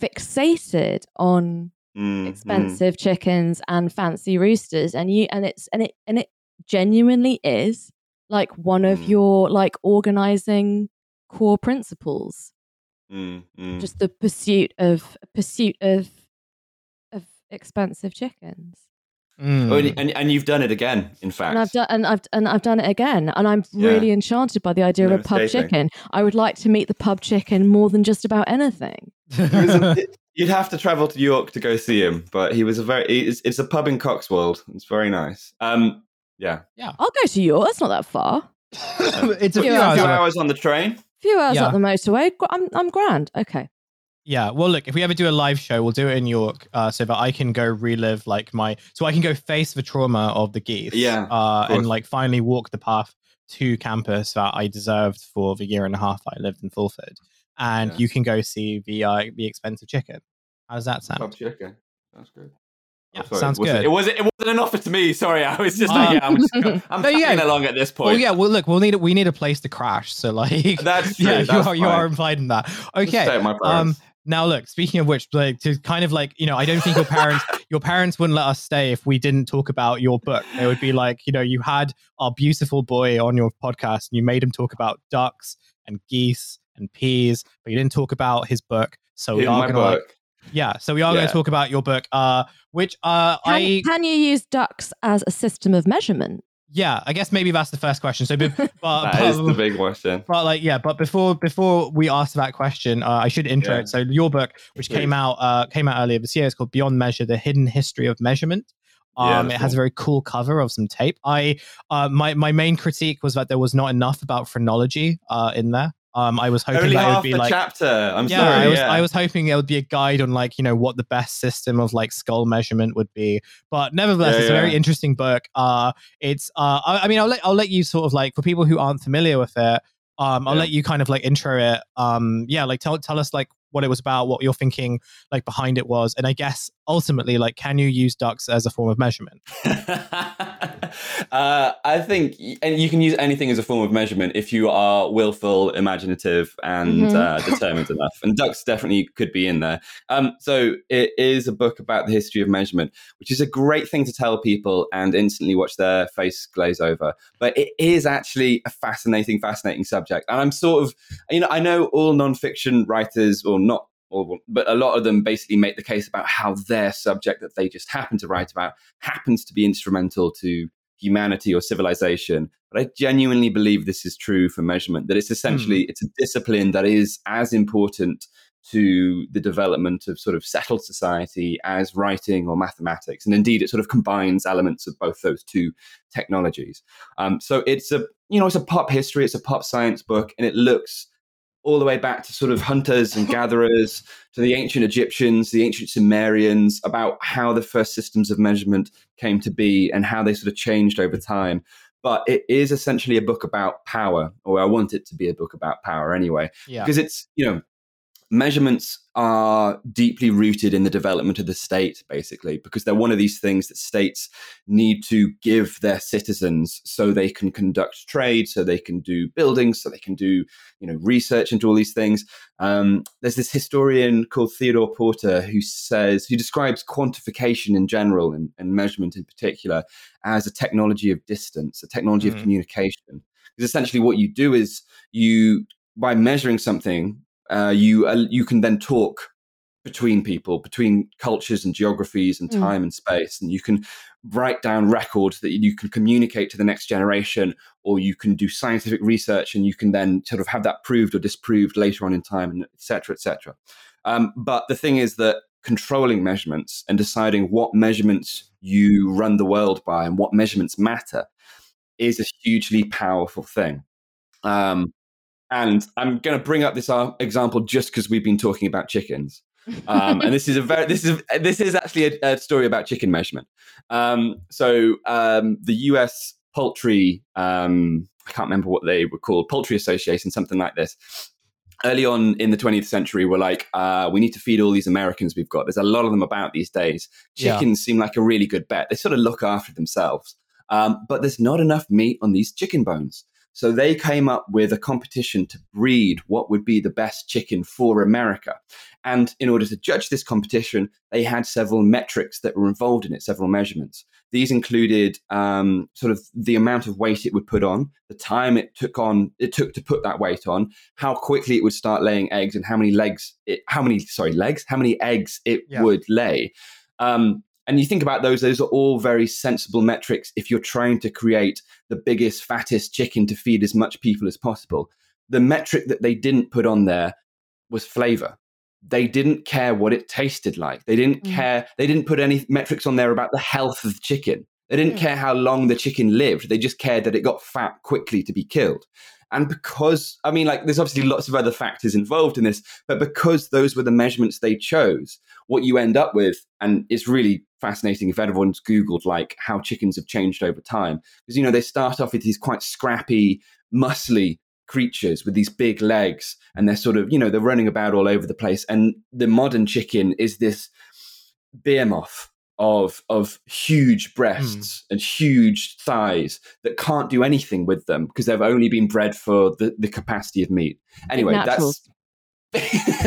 fixated on Mm, mm. expensive chickens and fancy roosters and you and it's and it and it genuinely is like one of Mm. your like organizing core principles Mm, mm. just the pursuit of pursuit of of expensive chickens Mm. Oh, and, and, and you've done it again, in fact. and I've done and I've and I've done it again and I'm Yeah. really enchanted by the idea of a pub Devastating. chicken I would like to meet the pub chicken more than just about anything a- You'd have to travel to York to go see him, but he was a very. It's, it's a pub in Coxwold. It's very nice. Um, yeah, yeah. I'll go to York that's not that far it's a a few few hours. hours on the train. A few hours Yeah. up the motorway I'm I'm grand okay Yeah, well, look, if we ever do a live show, we'll do it in York, uh, so that I can go relive like my, so I can go face the trauma of the geese, Yeah, uh, and like finally walk the path to campus that I deserved for the year and a half I lived in Fulford, and Yeah. you can go see the uh, the expensive chicken. How does that sound? chicken. That's good. Yeah, Oh, sounds it wasn't- good. It wasn't. It wasn't an offer to me. Sorry, I was just. Uh, like, yeah, I'm, just, I'm No, yeah. along at this point. Well, yeah, well, look, we'll need we need a place to crash, so like, That's true. yeah, you are you are implied in that. Okay, stay at my um. Now, look. Speaking of which, like to kind of like you know, I don't think your parents your parents wouldn't let us stay if we didn't talk about your book. They would be like, you know, you had our beautiful boy on your podcast, and you made him talk about ducks and geese and peas, but you didn't talk about his book. So we in are my gonna like, book. yeah. So we are going to talk about your book, uh, which uh, Can, I can you use ducks as a system of measurement? Yeah, I guess maybe that's the first question. So, be- but, that but, is the big question. but like yeah, but before before we ask that question, uh, I should intro Yeah. it. So your book, which came out uh, came out earlier this year, is called Beyond Measure: The Hidden History of Measurement. Um, that's it has a very cool cover of some tape. I uh, my my main critique was that there was not enough about phrenology uh, in there. Um, I was hoping Only that it would be like chapter. I'm yeah, sorry. I was yeah. I was hoping it would be a guide on like you know what the best system of like skull measurement would be. But nevertheless, Yeah, it's a very interesting book. Uh, it's uh, I, I mean, I'll let I'll let you sort of like for people who aren't familiar with it. Um, I'll let you kind of like intro it. Um, yeah, like tell tell us like what it was about, what your thinking like behind it was, and I guess ultimately like can you use ducks as a form of measurement? uh, I think, and you can use anything as a form of measurement if you are willful, imaginative, and Mhm. uh, determined enough. And ducks definitely could be in there. Um, so it is a book about the history of measurement, which is a great thing to tell people and instantly watch their face glaze over. But it is actually a fascinating, fascinating subject. And I'm sort of, you know, I know all nonfiction writers, or not all, but a lot of them basically make the case about how their subject that they just happen to write about happens to be instrumental to humanity or civilization. But I genuinely believe this is true for measurement. That it's essentially it's a discipline that is as important to the development of sort of settled society as writing or mathematics. And indeed, it sort of combines elements of both those two technologies. Um, so it's a, you know, it's a pop history, it's a pop science book, and it looks all the way back to sort of hunters and gatherers, to the ancient Egyptians, the ancient Sumerians, about how the first systems of measurement came to be and how they sort of changed over time. But it is essentially a book about power, or I want it to be a book about power anyway, Yeah. because it's, you know, measurements are deeply rooted in the development of the state, basically, because they're one of these things that states need to give their citizens so they can conduct trade, so they can do buildings, so they can do, you know, research into all these things. Um, there's this historian called Theodore Porter who says, who describes quantification in general and, and measurement in particular as a technology of distance, a technology Mm. of communication. Because essentially what you do is you, by measuring something, uh, you uh, you can then talk between people, between cultures and geographies and Mm. time and space, and you can write down records that you can communicate to the next generation, or you can do scientific research and you can then sort of have that proved or disproved later on in time, and et cetera, et cetera. Um, but the thing is that controlling measurements and deciding what measurements you run the world by and what measurements matter is a hugely powerful thing. Um, and I'm going to bring up this uh, example just because we've been talking about chickens. Um, and this is a very this is this is actually a, a story about chicken measurement. Um, so um, the U.S. poultry um, I can't remember what they were called, poultry association, something like this. Early on in the 20th century, were like, uh, we need to feed all these Americans we've got. There's a lot of them about these days. Yeah. Chickens seem like a really good bet. They sort of look after themselves, um, but there's not enough meat on these chicken bones. So they came up with a competition to breed what would be the best chicken for America. And in order to judge this competition, they had several metrics that were involved in it, several measurements. These included um, sort of the amount of weight it would put on, the time it took on it took to put that weight on, how quickly it would start laying eggs, and how many legs it, how many sorry legs, how many eggs it Yeah. would lay. Um, and you think about those; those are all very sensible metrics if you're trying to create the biggest, fattest chicken to feed as much people as possible. The metric that they didn't put on there was flavor. They didn't care what it tasted like. They didn't Mm. care. They didn't put any metrics on there about the health of the chicken. They didn't Mm. care how long the chicken lived. They just cared that it got fat quickly to be killed. And because, I mean, like, there's obviously lots of other factors involved in this, but because those were the measurements they chose, what you end up with, and it's really fascinating if everyone's Googled, like, how chickens have changed over time. Because, you know, they start off with these quite scrappy, muscly creatures with these big legs, and they're sort of, you know, they're running about all over the place. And the modern chicken is this behemoth of of huge breasts hmm. and huge thighs that can't do anything with them because they've only been bred for the, the capacity of meat. Anyway, naturals. that's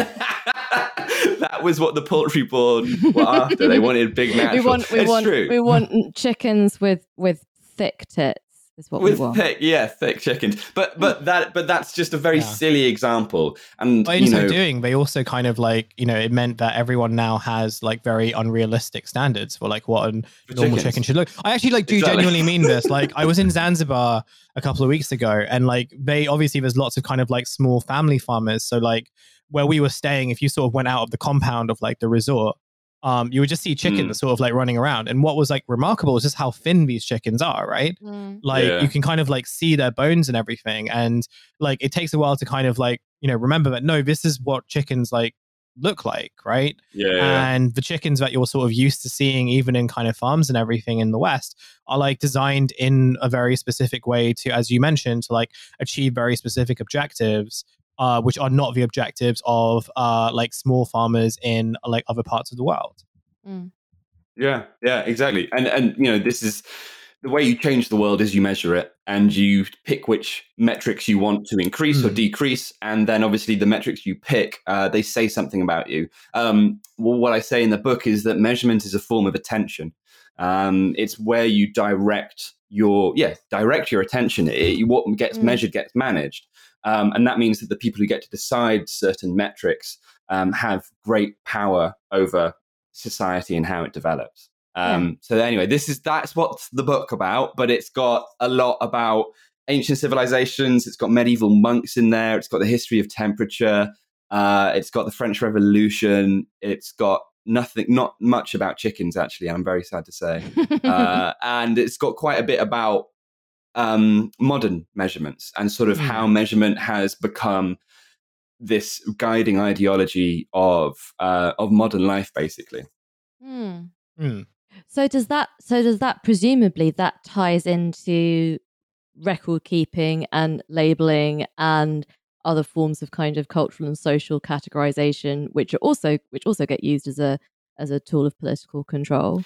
that was what the poultry board were after. They wanted big naturals. we want we it's want true. we want chickens with with thick tits is what with we want. thick, yeah, thick chickens. But hmm. but that but that's just a very Yeah. silly example. And But in you so doing, they also kind of like, you know, it meant that everyone now has like very unrealistic standards for like what a normal chickens. chicken should look. I actually like do Exactly. genuinely mean this. Like I was in Zanzibar a couple of weeks ago and like they obviously there's lots of kind of like small family farmers. So like where we were staying, if you sort of went out of the compound of like the resort, um, you would just see chickens sort of like running around. And what was like remarkable is just how thin these chickens are, right? Mm. like Yeah. you can kind of like see their bones and everything and like it takes a while to kind of like you know remember that no this is what chickens like look like right yeah, yeah. and the chickens that you're sort of used to seeing even in kind of farms and everything in the west are like designed in a very specific way to as you mentioned to like achieve very specific objectives uh, which are not the objectives of uh, like small farmers in like other parts of the world Mm. Yeah, yeah, exactly. And and you know, this is the way you change the world is you measure it and you pick which metrics you want to increase or Mm. decrease, and then obviously the metrics you pick, uh, they say something about you. Um, well, what I say in the book is that measurement is a form of attention. Um, it's where you direct your yeah direct your attention. It, what gets Mm. measured gets managed, um, and that means that the people who get to decide certain metrics um, have great power over society and how it develops. Um, So anyway, this is that's what the book about, but it's got a lot about ancient civilizations. It's got medieval monks in there. It's got the history of temperature. Uh, it's got the French Revolution. It's got nothing, not much about chickens actually. I'm very sad to say, uh, and it's got quite a bit about um, modern measurements and sort of Hmm. how measurement has become this guiding ideology of uh, of modern life, basically. Hmm. Hmm. So does that so does that presumably that ties into record keeping and labeling and other forms of kind of cultural and social categorization which are also which also get used as a as a tool of political control.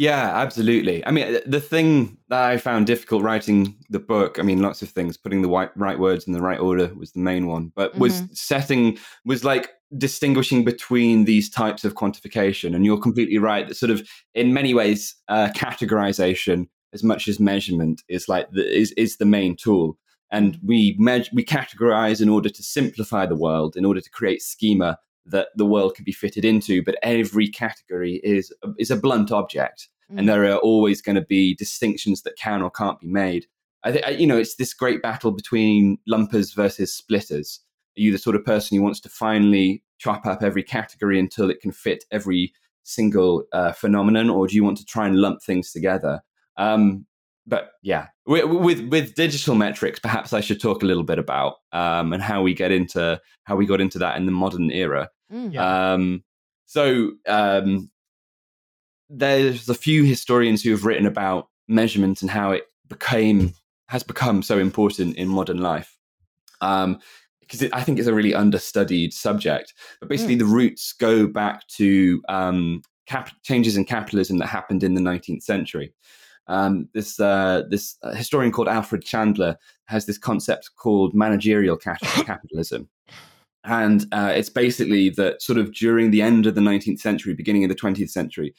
Yeah, absolutely. I mean, the thing that I found difficult writing the book, I mean, lots of things, putting the right, right words in the right order was the main one, but was setting, was like distinguishing between these types of quantification. And you're completely right that sort of, in many ways, uh, categorization, as much as measurement, is like the, is is the main tool. And we me- we categorize in order to simplify the world, in order to create schema that the world can be fitted into. But every category is is a blunt object, and there are always going to be distinctions that can or can't be made. I think you know it's this great battle between lumpers versus splitters. Are you the sort of person who wants to finally chop up every category until it can fit every single uh, phenomenon, or do you want to try and lump things together? Um, but yeah, with, with with digital metrics, perhaps I should talk a little bit about um, and how we get into how we got into that in the modern era. Mm. Yeah. Um, so um, there's a few historians who have written about measurement and how it became has become so important in modern life. Um, because I think it's a really understudied subject. But basically, the roots go back to um, cap- changes in capitalism that happened in the 19th century. Um, this uh, this uh, historian called Alfred Chandler has this concept called managerial capitalism, and uh, it's basically that sort of during the end of the 19th century, beginning of the 20th century,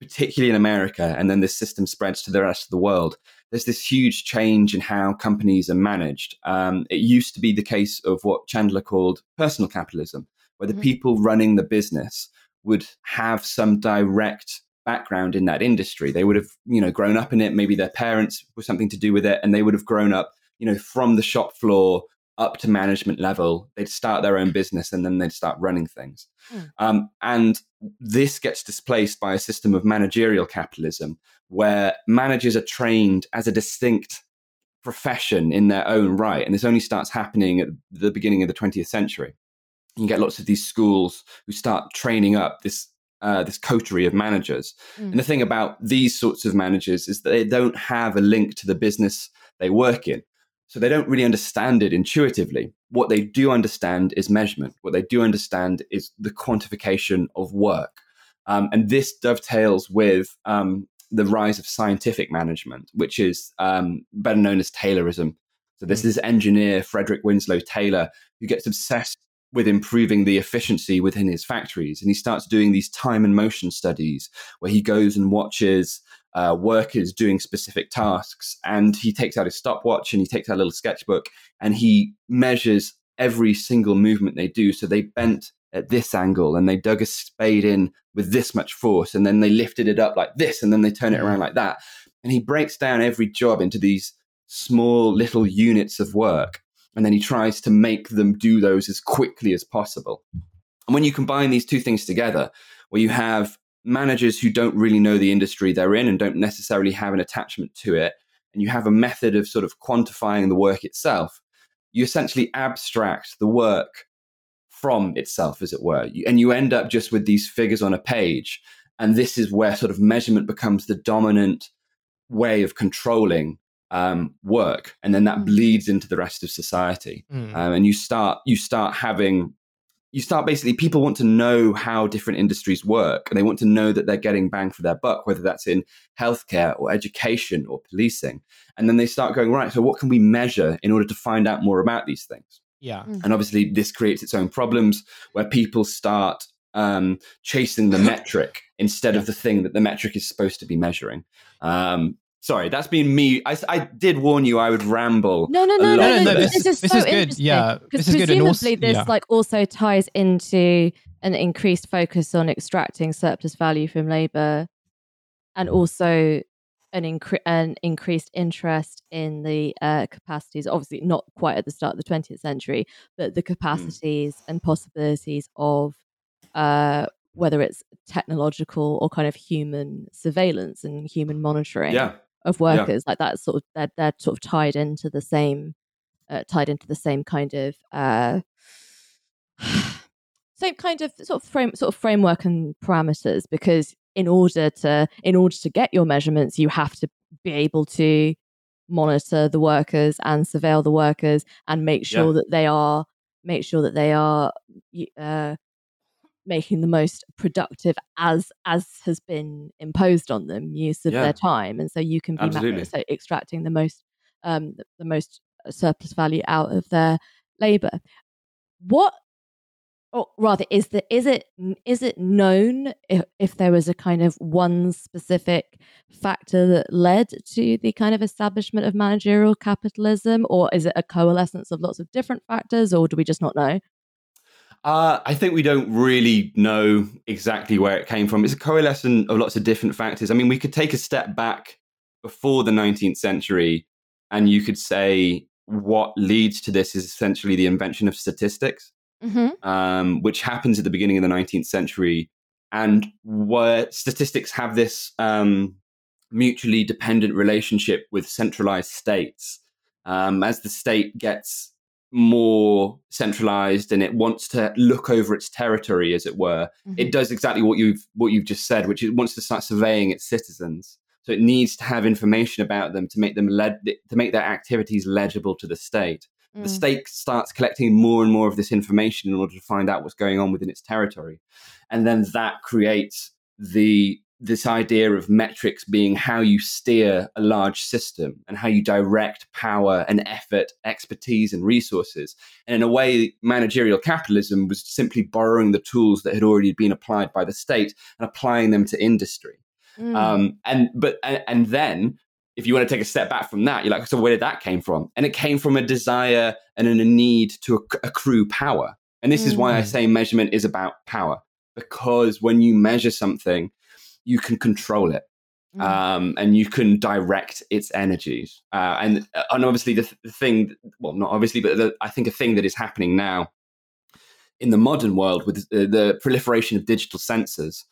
particularly in America, and then this system spreads to the rest of the world. There's this huge change in how companies are managed. Um, it used to be the case of what Chandler called personal capitalism, where the Mhm. people running the business would have some direct background in that industry. They would have, you know, grown up in it. Maybe their parents were something to do with it, and they would have grown up, you know, from the shop floor up to management level. They'd start their own business, and then they'd start running things. Mm. Um, and this gets displaced by a system of managerial capitalism, where managers are trained as a distinct profession in their own right. And this only starts happening at the beginning of the 20th century. You get lots of these schools who start training up this uh, this coterie of managers. Mm. And the thing about these sorts of managers is that they don't have a link to the business they work in. So they don't really understand it intuitively. What they do understand is measurement. What they do understand is the quantification of work. Um, and this dovetails with um, the rise of scientific management, which is um, better known as Taylorism. So this Mm. is engineer Frederick Winslow Taylor who gets obsessed with improving the efficiency within his factories, and he starts doing these time and motion studies where he goes and watches uh, workers doing specific tasks, and he takes out his stopwatch and he takes out a little sketchbook and he measures every single movement they do. So they bent at this angle and they dug a spade in with this much force and then they lifted it up like this and then they turn it around like that. And he breaks down every job into these small little units of work and then he tries to make them do those as quickly as possible. And when you combine these two things together, where you have managers who don't really know the industry they're in and don't necessarily have an attachment to it, and you have a method of sort of quantifying the work itself, you essentially abstract the work from itself, as it were. And you end up just with these figures on a page. And this is where sort of measurement becomes the dominant way of controlling um, work. And then that Mm. bleeds into the rest of society Mm. um, and you start you start having you start basically people want to know how different industries work and they want to know that they're getting bang for their buck whether that's in healthcare or education or policing and then they start going right so what can we measure in order to find out more about these things yeah. and obviously this creates its own problems where people start um, chasing the metric instead of the thing that the metric is supposed to be measuring um, sorry that's been me I, I did warn you i would ramble No, no, a no, lot no, of no. this- This, is this so is good. interesting. Yeah, because this is good and also- presumably this yeah. like also ties into an increased focus on extracting surplus value from labor and also an, incre- an increased interest in the uh, capacities, obviously not quite at the start of the 20th century, but the capacities and possibilities of uh, whether it's technological or kind of human surveillance and human monitoring Yeah. Of Yeah. workers. Like that's sort of they're, they're sort of tied into the same uh, tied into the same kind of uh, same kind of sort of frame sort of framework and parameters because in order to in order to get your measurements you have to be able to monitor the workers and surveil the workers and make sure Yeah. that they are make sure that they are uh, making the most productive as as has been imposed on them use of Yeah. their time and so you can be Absolutely. so extracting the most um the, the most surplus value out of their labor what or rather is the is it is it known if, if there was a kind of one specific factor that led to the kind of establishment of managerial capitalism or is it a coalescence of lots of different factors or do we just not know Uh, I think we don't really know exactly where it came from. It's a coalescence of lots of different factors. I mean, we could take a step back before the 19th century, and you could say what leads to this is essentially the invention of statistics, mm-hmm. um, which happens at the beginning of the 19th century, and where statistics have this um, mutually dependent relationship with centralized states. Um, as the state gets more centralized and it wants to look over its territory, as it were, it does exactly what you've what you've just said, which it wants to start surveying its citizens. So it needs to have information about them to make them led to make their activities legible to the state. Mm. The state starts collecting more and more of this information in order to find out what's going on within its territory, and then that creates the this idea of metrics being how you steer a large system and how you direct power and effort, expertise, and resources. And in a way, managerial capitalism was simply borrowing the tools that had already been applied by the state and applying them to industry. Mm. Um, and but and, and then if you want to take a step back from that, you're like, so where did that came from? And it came from a desire and a need to acc- accrue power. And this is why I Mm. say measurement is about power because when you measure something, you can control it Mm. um, and you can direct its energies. Uh, and and obviously the, th- the thing, well, not obviously, but the, I think a thing that is happening now in the modern world with the, the proliferation of digital sensors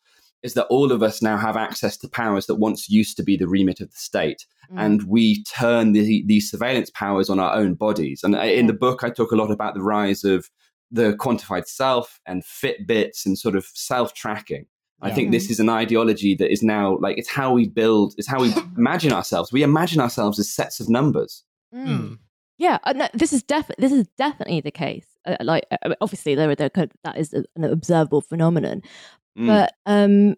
is that all of us now have access to powers that once used to be the remit of the state. Mm. And we turn the, these surveillance powers on our own bodies. And I- in the book, I talk a lot about the rise of the quantified self and Fitbits and sort of self tracking. I Yeah. think this is an ideology that is now like it's how we build, it's how we imagine ourselves. We imagine ourselves as sets of numbers. Mm. Mm. Yeah, uh, no, this is definitely this is definitely the case. Uh, like, uh, I mean, obviously, there, there could, that is an observable phenomenon. Mm. But um,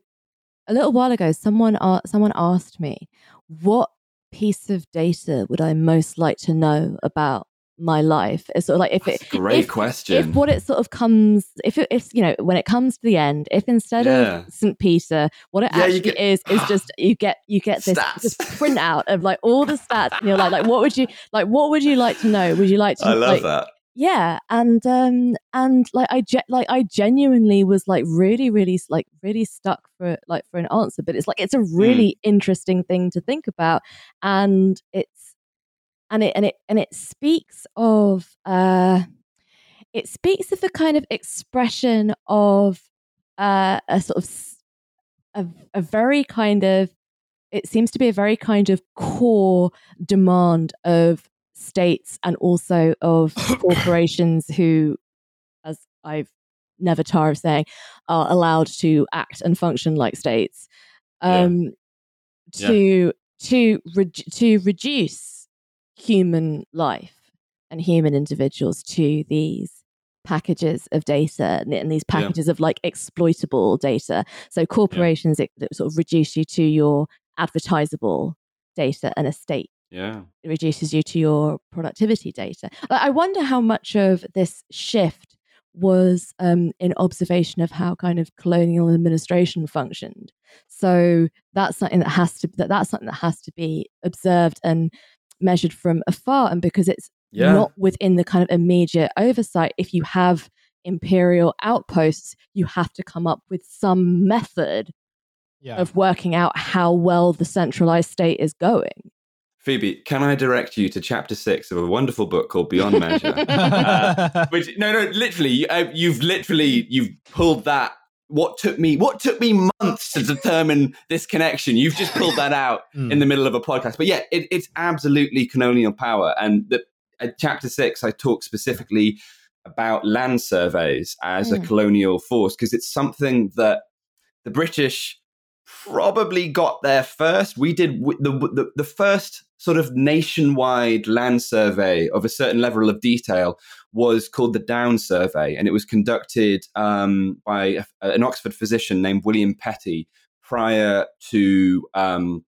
a little while ago, someone a- someone asked me, "What piece of data would I most like to know about my life?" It's sort of like if That's it a great if, question. if what it sort of comes if it, if you know when it comes to the end if instead Yeah. of st peter what it Yeah, actually get- is is just you get you get this, this printout of like all the stats and you're like like what would you like what would you like to know would you like to I love like, that. yeah and um and like i ge- like i genuinely was like really really like really stuck for like for an answer but it's like it's a Hmm. really interesting thing to think about and it's and it and it and it speaks of uh it speaks of the kind of expression of uh a sort of a, a very kind of it seems to be a very kind of core demand of states and also of corporations who as i've never tire of saying are allowed to act and function like states um Yeah. to to re- to reduce human life and human individuals to these packages of data and, these Yeah. packages of like exploitable data so corporations it, it sort of reduce you to your advertisable data and estate. Yeah. it reduces you to your productivity data. I wonder how much of this shift was um, in observation of how kind of colonial administration functioned. So that's something that has to that that's something that has to be observed and measured from afar. And because it's Yeah. not within the kind of immediate oversight, if you have imperial outposts, you have to come up with some method Yeah. of working out how well the centralized state is going. Phoebe, can I direct you to chapter six of a wonderful book called Beyond Measure? Uh, which no, no, literally, you, uh, you've literally you've pulled that. What took me what took me months to determine this connection? You've just pulled that out Mm. in the middle of a podcast. But yeah, it, it's absolutely colonial power. And the, at chapter six, I talk specifically about land surveys as a Mm. colonial force because it's something that the British probably got there first. We did w- the, the the first sort of nationwide land survey of a certain level of detail was called the Down Survey, and it was conducted um, by a, an Oxford physician named William Petty prior to um,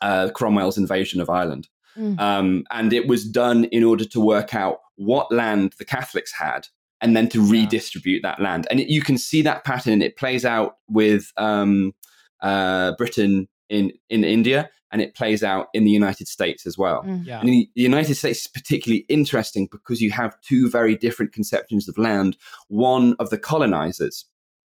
uh, Cromwell's invasion of Ireland. Mm. Um, and it was done in order to work out what land the Catholics had and then to redistribute that land. And it, you can see that pattern. It plays out with um, uh, Britain in, in India and it plays out in the United States as well. Mm. yeah. And the United States is particularly interesting because you have two very different conceptions of land. One of the colonizers,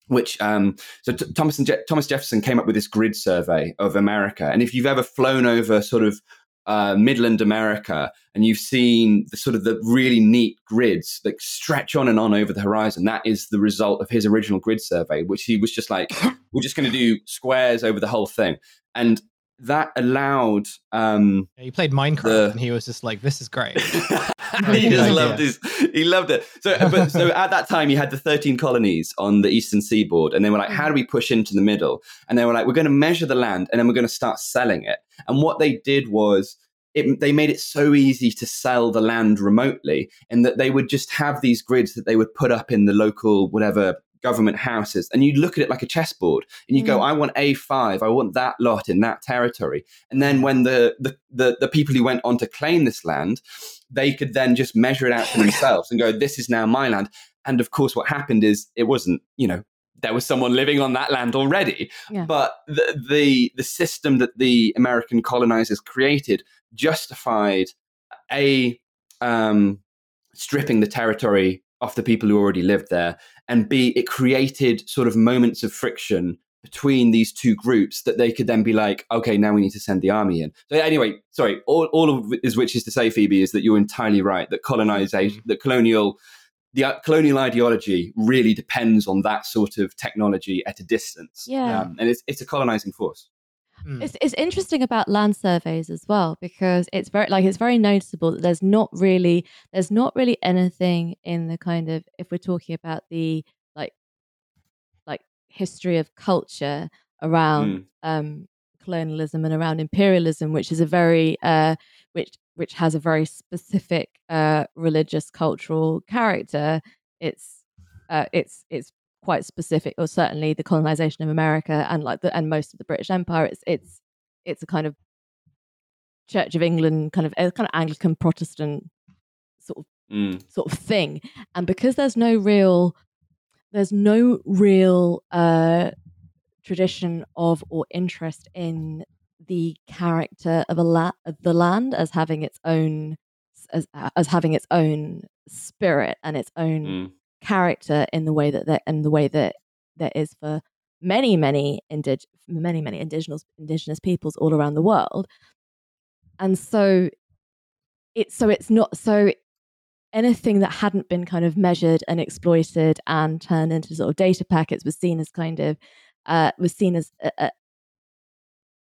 which um, so T- Thomas and Je- Thomas Jefferson came up with this grid survey of America. And if you've ever flown over sort of uh, Midland America and you've seen the sort of the really neat grids that stretch on and on over the horizon, that is the result of his original grid survey, which he was just like, we're just going to do squares over the whole thing. And that allowed um, Yeah, he played Minecraft The- and he was just like, this is great. he just idea. loved his he loved it so but so at that time you had the 13 colonies on the eastern seaboard and they were like how do we push into the middle and they were like we're going to measure the land and then we're going to start selling it and what they did was it, they made it so easy to sell the land remotely in that they would just have these grids that they would put up in the local whatever government houses and you'd look at it like a chessboard and you go Mm. i want a5 i want that lot in that territory and then when the, the the the people who went on to claim this land they could then just measure it out for themselves and go this is now my land and of course what happened is it wasn't you know there was someone living on that land already Yeah. but the, the the system that the american colonizers created justified a um stripping the territory off the people who already lived there and b it created sort of moments of friction between these two groups that they could then be like okay now we need to send the army in. So anyway sorry all, all of it is which is to say phoebe is that you're entirely right that colonization that colonial the uh, colonial ideology really depends on that sort of technology at a distance. Yeah. um, and it's, it's a colonizing force Hmm. It's, it's interesting about land surveys as well because it's very like it's very noticeable that there's not really there's not really anything in the kind of if we're talking about the like like history of culture around um colonialism and around imperialism which is a very uh which which has a very specific uh religious cultural character it's uh it's it's quite specific or certainly the colonization of america and like the and most of the british empire it's it's it's a kind of church of england kind of kind of anglican protestant sort of Mm. sort of thing and because there's no real there's no real uh tradition of or interest in the character of a la- of the land as having its own as as having its own spirit and its own Mm. Character in the way that there in the way that there is for many many indig- many many indigenous indigenous peoples all around the world. And so it's so it's not so anything that hadn't been kind of measured and exploited and turned into sort of data packets was seen as kind of uh, was seen as uh, uh,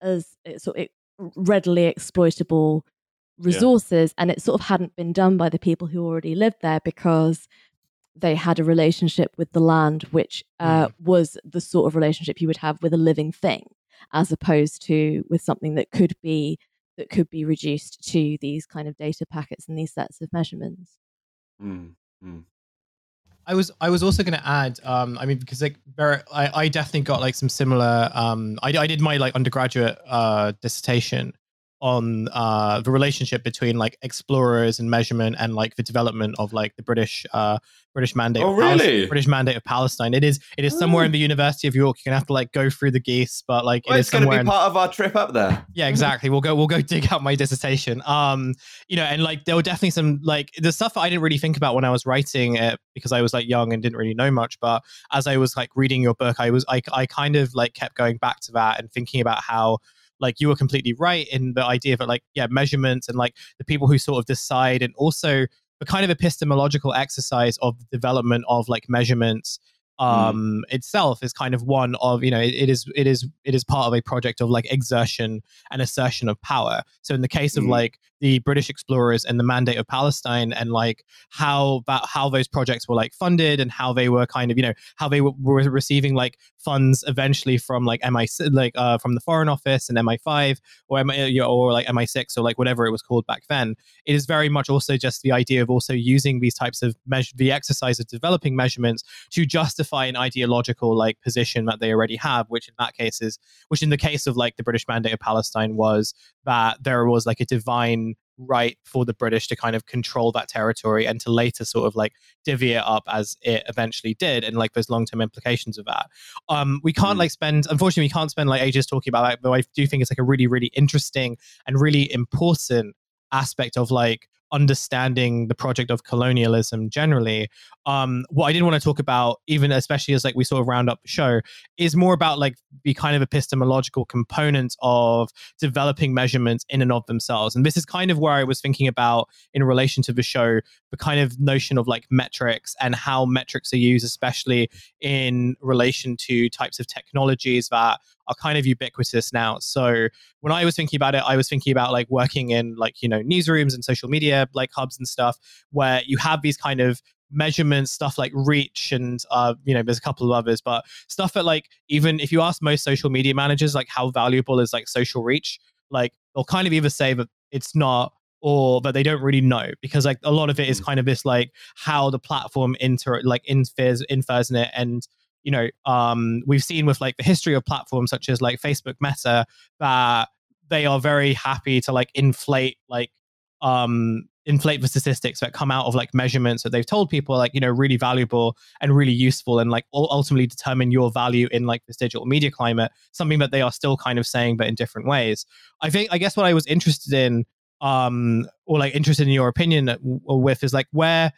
as uh, sort of readily exploitable resources and it sort of hadn't been done by the people who already lived there because they had a relationship with the land which uh, was the sort of relationship you would have with a living thing as opposed to with something that could be that could be reduced to these kind of data packets and these sets of measurements Mm. Mm. I was I was also going to add, um, I mean, because like very, I, I definitely got like some similar. Um, I, I did my like undergraduate uh, dissertation on uh, the relationship between like explorers and measurement and like the development of like the British uh, British mandate. Oh, of Palestine- really? British mandate of Palestine. It is it is somewhere Oh. in the University of York. You're gonna have to like go through the geese, but like Well, it it's is going to be in- part of our trip up there. yeah, exactly. We'll go we'll go dig out my dissertation. Um, you know, and like there were definitely some like the stuff I didn't really think about when I was writing it because I was like young and didn't really know much. But as I was like reading your book, I was I I kind of like kept going back to that and thinking about how like you were completely right in the idea that like yeah measurements and like the people who sort of decide and also the kind of epistemological exercise of the development of like measurements um itself is kind of one of you know it, it is it is it is part of a project of like exertion and assertion of power so in the case of Mhm. like the british explorers and the mandate of palestine and like how how those projects were like funded and how they were kind of you know how they were, were receiving like funds eventually from like mi like uh from the foreign office and mi5 or MI, or like mi6 or like whatever it was called back then. It is very much also just the idea of also using these types of measure the exercise of developing measurements to justify an ideological like position that they already have which in that case is which in the case of like the british mandate of palestine was that there was like a divine right for the british to kind of control that territory and to later sort of like divvy it up as it eventually did and like those long-term implications of that um we can't Mm. like spend unfortunately we can't spend like ages talking about that but i do think it's like a really really interesting and really important aspect of like understanding the project of colonialism generally um what i didn't want to talk about even especially as like we sort of round up the show is more about like the kind of epistemological components of developing measurements in and of themselves. And this is kind of where i was thinking about in relation to the show the kind of notion of like metrics and how metrics are used especially in relation to types of technologies that are kind of ubiquitous now so when I was thinking about it, I was thinking about like working in like, you know, newsrooms and social media like hubs and stuff where you have these kind of measurements, stuff like reach and uh, you know, there's a couple of others, but stuff that like even if you ask most social media managers like how valuable is like social reach, like they'll kind of either say that it's not or that they don't really know because like a lot of it is Mm. kind of this like how the platform inter like infers infers in it and you know um we've seen with like the history of platforms such as like facebook meta that they are very happy to like inflate like um inflate the statistics that come out of like measurements that they've told people like you know really valuable and really useful and like ultimately determine your value in like this digital media climate something that they are still kind of saying but in different ways. I think i guess what i was interested in um or like interested in your opinion with is like where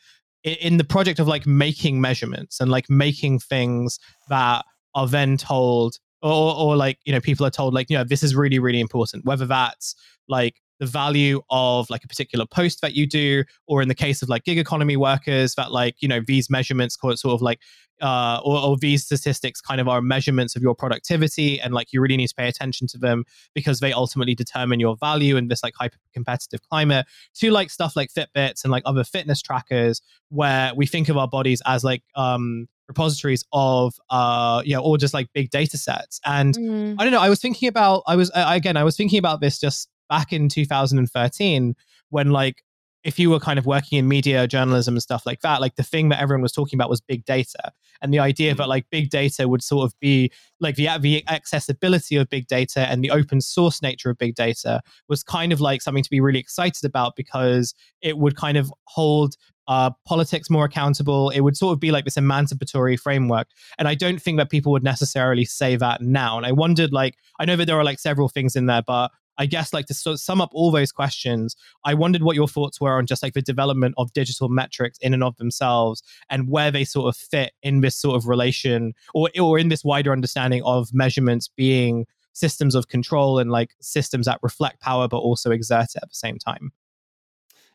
in the project of like making measurements and like making things that are then told or, or like you know people are told like you know this is really really important whether that's like the value of like a particular post that you do or in the case of like gig economy workers that like you know these measurements call it sort of like uh or, or these statistics kind of are measurements of your productivity and like you really need to pay attention to them because they ultimately determine your value in this like hyper competitive climate to like stuff like fitbits and like other fitness trackers where we think of our bodies as like um repositories of uh you know or just like big data sets and Mm. I don't know. I was thinking about. I was I, again. I was thinking about this just back in 2013 when like if you were kind of working in media journalism and stuff like that like the thing that everyone was talking about was big data and the idea that like big data would sort of be like the the accessibility of big data and the open source nature of big data was kind of like something to be really excited about because it would kind of hold uh, politics more accountable. It would sort of be like this emancipatory framework. And I don't think that people would necessarily say that now. And I wondered, like, I know that there are like several things in there, but I guess like to sort of sum up all those questions, I wondered what your thoughts were on just like the development of digital metrics in and of themselves and where they sort of fit in this sort of relation or or in this wider understanding of measurements being systems of control and like systems that reflect power but also exert it at the same time.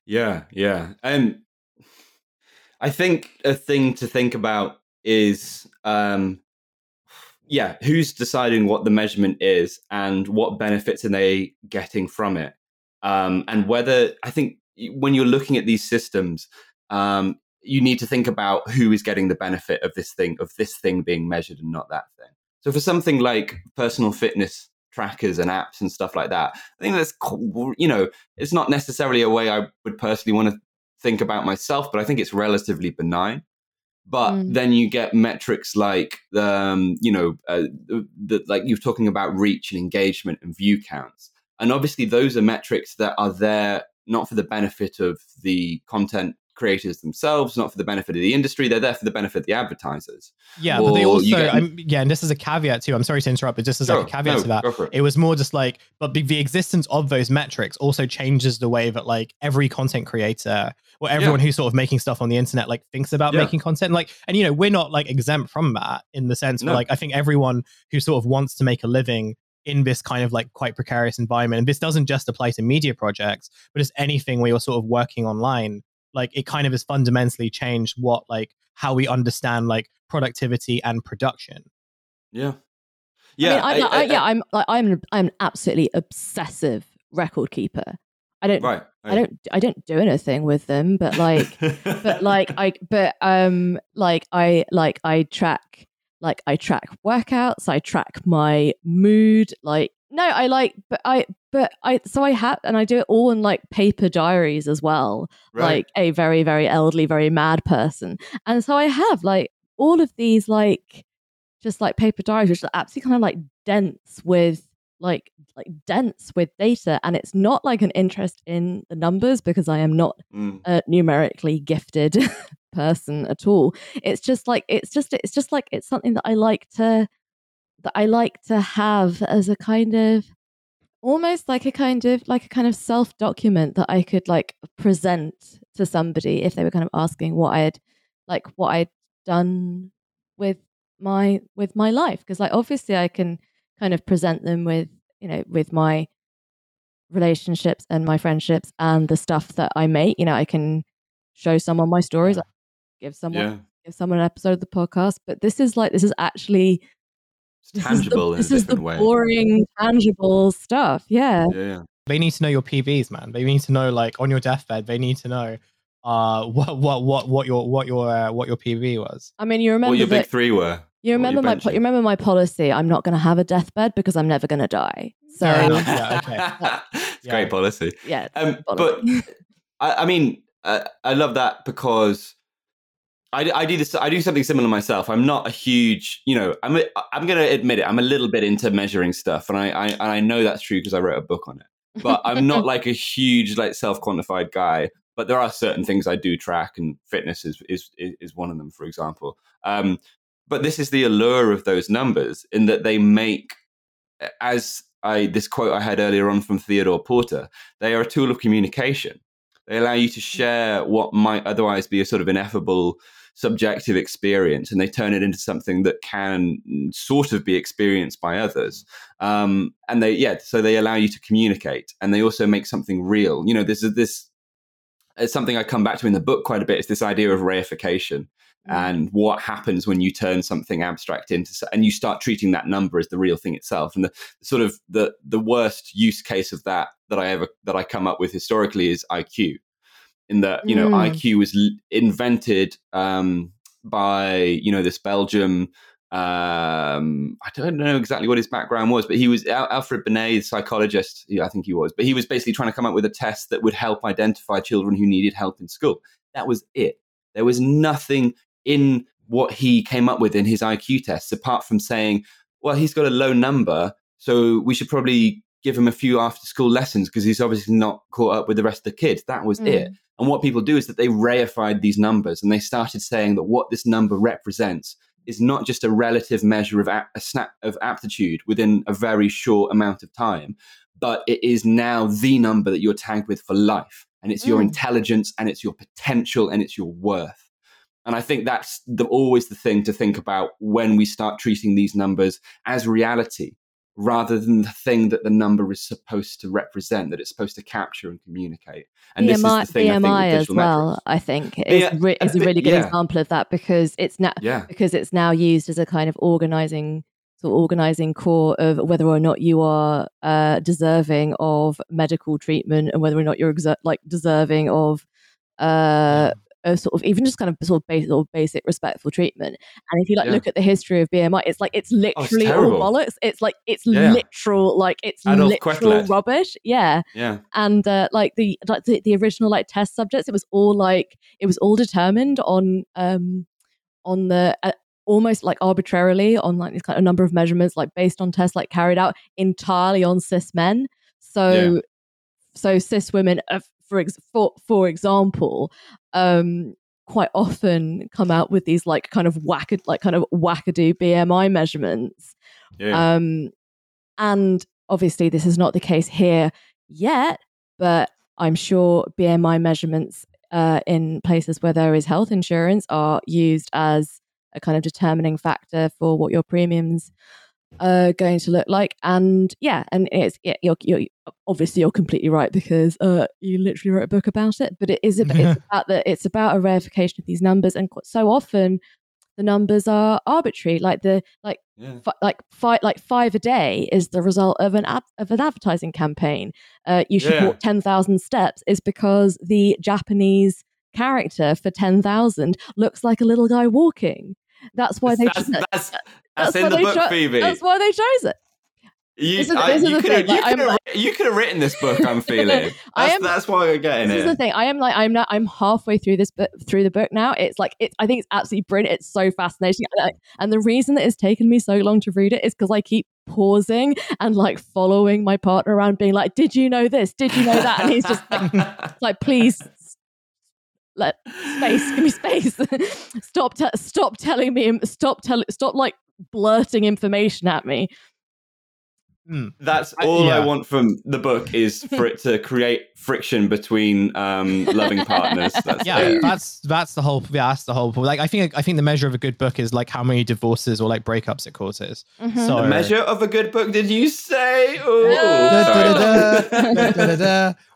Yeah, yeah. And I think a thing to think about is um yeah, who's deciding what the measurement is and what benefits are they getting from it? Um and whether I think when you're looking at these systems, um you need to think about who is getting the benefit of this thing of this thing being measured and not that thing. So for something like personal fitness trackers and apps and stuff like that, I think that's you know, it's not necessarily a way I would personally want to think about myself, but I think it's relatively benign. But Mm. then you get metrics like, um, you know, uh, the, like you're talking about reach and engagement and view counts. And obviously, those are metrics that are there not for the benefit of the content creators themselves, not for the benefit of the industry. They're there for the benefit of the advertisers. Yeah, but they also, get- I'm, yeah, and this is a caveat too. I'm sorry to interrupt, but just as like a caveat no, to that, it. it was more just like, but the, the existence of those metrics also changes the way that like every content creator or everyone who's sort of making stuff on the internet like thinks about Yeah. making content. Like, and you know, we're not like exempt from that in the sense where No. like I think everyone who sort of wants to make a living in this kind of like quite precarious environment, and this doesn't just apply to media projects, but it's anything where you're sort of working online like it kind of has fundamentally changed what like how we understand like productivity and production Yeah. Yeah. I mean, I, I- I, I- yeah, I'm like I'm I'm an absolutely obsessive record keeper. I don't Right. I don't I don't do anything with them, but like but like I but um like I like I track like I track workouts, I track my mood, like no, I like but I but I so I have and I do it all in like paper diaries as well. Right. Like a very, very elderly, very mad person. And so I have like all of these like just like paper diaries, which are absolutely kind of like dense with like like dense with data. And it's not like an interest in the numbers because I am not Mm. a numerically gifted person at all. It's just like it's just it's just like it's something that I like to that I like to have as a kind of almost like a kind of like a kind of self document that I could like present to somebody if they were kind of asking what I had like what I'd done with my with my life. Because like obviously I can kind of present them with you know with my relationships and my friendships and the stuff that I make. You know I can show someone my stories give someone Yeah. give someone an episode of the podcast but this is like this is actually It's this tangible is in the, a this is the way. boring tangible stuff yeah Yeah. yeah. they need to know your pvs man they need to know like on your deathbed they need to know uh what what what what your what your uh, what your pv was I mean you remember What your big three were. you remember my po- you remember my policy I'm not going to have a deathbed because I'm never going to die so Fair enough. Yeah, okay. it's Yeah. great policy. yeah Um, but. I, I mean, uh, I love that because I, I do this. I do something similar myself. I'm not a huge, you know. I'm. A, I'm going to admit it. I'm a little bit into measuring stuff, and I, I and I know that's true because I wrote a book on it. But I'm not like a huge, like self quantified guy. But there are certain things I do track, and fitness is is is one of them, for example. Um, but this is the allure of those numbers in that they make, as I this quote I had earlier on from Theodore Porter, they are a tool of communication. They allow you to share what might otherwise be a sort of ineffable subjective experience and they turn it into something that can sort of be experienced by others. Um, and they yeah so they allow you to communicate and they also make something real. You know this is this it's something i come back to in the book quite a bit it's this idea of reification Mm. and what happens when you turn something abstract into and you start treating that number as the real thing itself. And the sort of the the worst use case of that that i ever that i come up with historically is iq in that you know Mm. iq was l- invented um by you know this belgium um i don't know exactly what his background was but he was Al- alfred binet the psychologist yeah, i think he was but he was basically trying to come up with a test that would help identify children who needed help in school that was it there was nothing in what he came up with in his IQ tests, apart from saying, well, he's got a low number, so we should probably give him a few after school lessons because he's obviously not caught up with the rest of the kids. That was Mm. it. And what people do is that they reified these numbers and they started saying that what this number represents is not just a relative measure of a, a snap of aptitude within a very short amount of time, but it is now the number that you're tagged with for life. And it's your Mm. intelligence and it's your potential and it's your worth. And I think that's the, always the thing to think about when we start treating these numbers as reality rather than the thing that the number is supposed to represent, that it's supposed to capture and communicate. And this is BMI, the thing I think BMI as well, metrics. I think is, Yeah, re- is a a really good yeah. example of that because it's now Yeah. because it's now used as a kind of organizing sort of organizing core of whether or not you are uh, deserving of medical treatment and whether or not you're exer- like deserving of uh, a sort of even just kind of sort of, basic, sort of basic respectful treatment. And if you like Yeah. look at the history of BMI, it's like it's literally all terrible. bollocks. It's like it's Yeah. literal like it's Adolphe literal Quetelet. rubbish. Yeah Yeah. and uh, like the like the, the original like test subjects it was all like it was all determined on um on the uh, almost like arbitrarily on like this kind of number of measurements like based on tests like carried out entirely on cis men So, Yeah. so cis women, uh, for ex- for for example, um, quite often come out with these like kind of whack like kind of wackadoo BMI measurements. Yeah. Um, and obviously, this is not the case here yet, but I'm sure BMI measurements uh, in places where there is health insurance are used as a kind of determining factor for what your premiums are going to look like. And yeah, and it's yeah, you're, you're obviously you're completely right because uh, you literally wrote a book about it. But it is about, it's about the it's about a reification of these numbers, and so often the numbers are arbitrary. Like the like yeah. fi- like five like five a day is the result of an ad- of an advertising campaign. Uh, you should Yeah. walk ten thousand steps is because the Japanese character for ten thousand looks like a little guy walking. That's why they. that's, cho- that's, that's that's in why the they book, cho- Phoebe. That's why they chose it. You, is- I- you could have thing, you could I'm you could have written this book. I'm feeling. I am- that's why we're getting it. This is the thing. I am like I'm not. I'm halfway through this book through the book now. It's like it. I think it's absolutely brilliant. It's so fascinating, and, and the reason that it's taken me so long to read it is because I keep pausing and like following my partner around, being like, "Did you know this? Did you know that?" And he's just like, like "Please." Let space, give me space. stop, te- stop telling me. Stop telling. Stop like blurting information at me. That's I- all I yeah. want from the book is for it to create friction between um, loving partners. That's yeah, it. that's that's the whole. Yeah, that's the whole. Like, I think I think the measure of a good book is like how many divorces or like breakups it causes. Mhm. So The measure of a good book, did you say? Oh,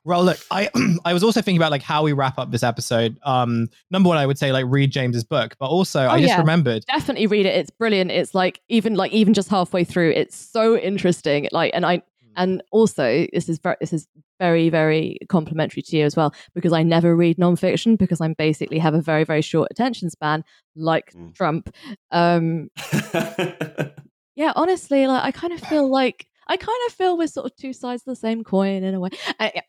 Well, look, I I was also thinking about like how we wrap up this episode. Um, number one, I would say like read James's book, but also I just yeah. remembered. definitely read it. It's brilliant. It's like even like even just halfway through, it's so interesting. Like, and I and also this is very this is very very complimentary to you as well because I never read nonfiction because I'm basically have a very very short attention span, like Mm. Trump. Um, yeah, honestly, like I kind of feel like. I kind of feel we're sort of two sides of the same coin in a way. Uh, yeah.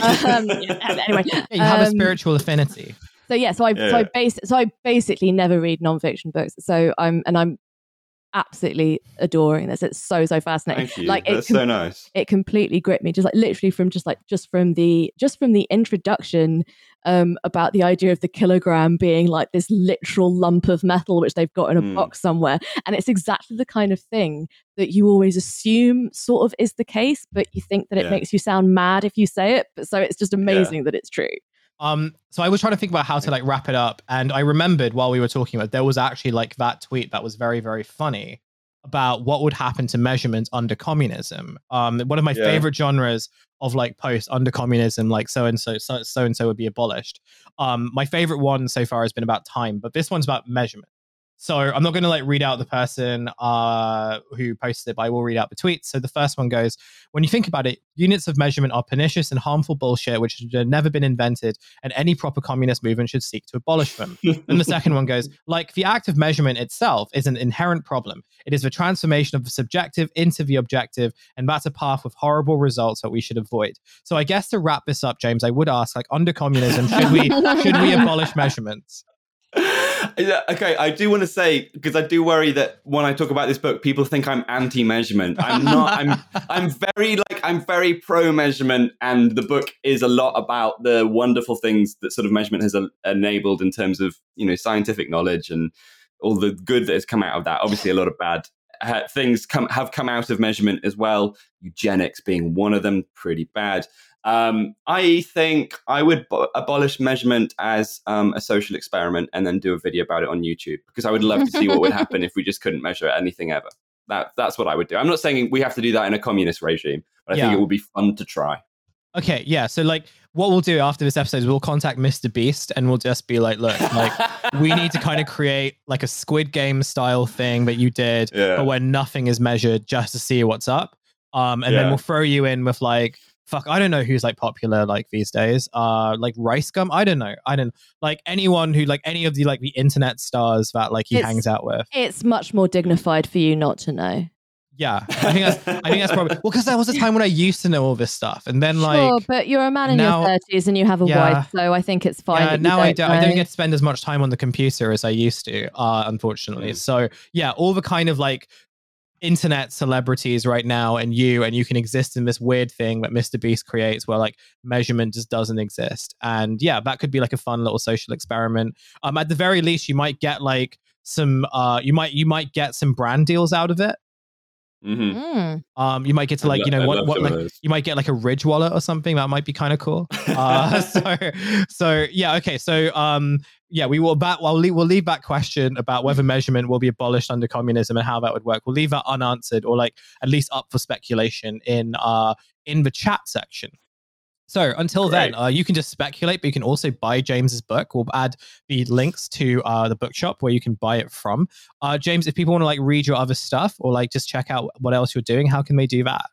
Um, yeah, anyway, Yeah, you have a um, spiritual affinity. so yeah, so I so I Yeah. base so I basically never read nonfiction books. So I'm and I'm absolutely adoring this. It's so so fascinating. Thank you. Like That's com- so nice. it completely gripped me just like literally from just like just from the just from the introduction um about the idea of the kilogram being like this literal lump of metal which they've got in a Mm. box somewhere and it's exactly the kind of thing that you always assume sort of is the case but you think that it Yeah. makes you sound mad if you say it but so it's just amazing that it's true Um, so I was trying to think about how to like wrap it up, and I remembered while we were talking about there was actually like that tweet that was very very funny about what would happen to measurements under communism. Um, one of my Yeah. favorite genres of like posts under communism, like so and so so so and so would be abolished. Um, my favorite one so far has been about time, but this one's about measurement. So I'm not going to like read out the person uh, who posted it, but I will read out the tweets. So the first one goes: When you think about it, units of measurement are pernicious and harmful bullshit, which have never been invented, and any proper communist movement should seek to abolish them. and the second one goes, like the act of measurement itself is an inherent problem. It is the transformation of the subjective into the objective, and that's a path with horrible results that we should avoid. So I guess to wrap this up, James, I would ask, like under communism, should we should we abolish measurements? Yeah, okay, I do want to say because I do worry that when I talk about this book, people think I'm anti-measurement. I'm not. I'm. I'm very like I'm very pro-measurement, and the book is a lot about the wonderful things that sort of measurement has enabled in terms of you know scientific knowledge and all the good that has come out of that. Obviously, a lot of bad uh, things come have come out of measurement as well. Eugenics being one of them, pretty bad. Um, I think I would bo- abolish measurement as um, a social experiment and then do a video about it on YouTube because I would love to see what would happen if we just couldn't measure anything ever. That that's what I would do. I'm not saying we have to do that in a communist regime, but I Yeah. think it would be fun to try. Okay, yeah. So like, what we'll do after this episode is we'll contact Mr. Beast and we'll just be like, look, like we need to kind of create like a Squid Game style thing that you did, Yeah. but where nothing is measured just to see what's up. Um, and then we'll throw you in with like, fuck, I don't know who's like popular like these days. Uh, like Rice Gum. I don't know. I don't like anyone who like any of the like the internet stars that like he It's- hangs out with. it's much more dignified for you not to know Yeah, I think that's I think that's probably well because there was a time when I used to know all this stuff, and then like. sure, but you're a man in now- your 30s and you have a Yeah. wife, so I think it's fine. Yeah, now I don't don't. I don't get to spend as much time on the computer as I used to, uh, unfortunately. Mm. So yeah, all the kind of like internet celebrities right now and you and you can exist in this weird thing that Mr. Beast creates where like measurement just doesn't exist. And yeah, that could be like a fun little social experiment. Um at the very least you might get like some uh you might you might get some brand deals out of it. mm-hmm. Mm. Um you might get to like, lo- you know, I'd what what like you might get like a Ridge wallet or something that might be kind of cool. Uh, so so yeah, okay. So um yeah, we will back well leave, we'll leave that question about whether measurement will be abolished under communism and how that would work. We'll leave that unanswered or like at least up for speculation in uh in the chat section. So until then, uh, you can just speculate, but you can also buy James's book. We'll add the links to uh, the bookshop where you can buy it from. Uh, James, if people want to like read your other stuff or like just check out what else you're doing, how can they do that?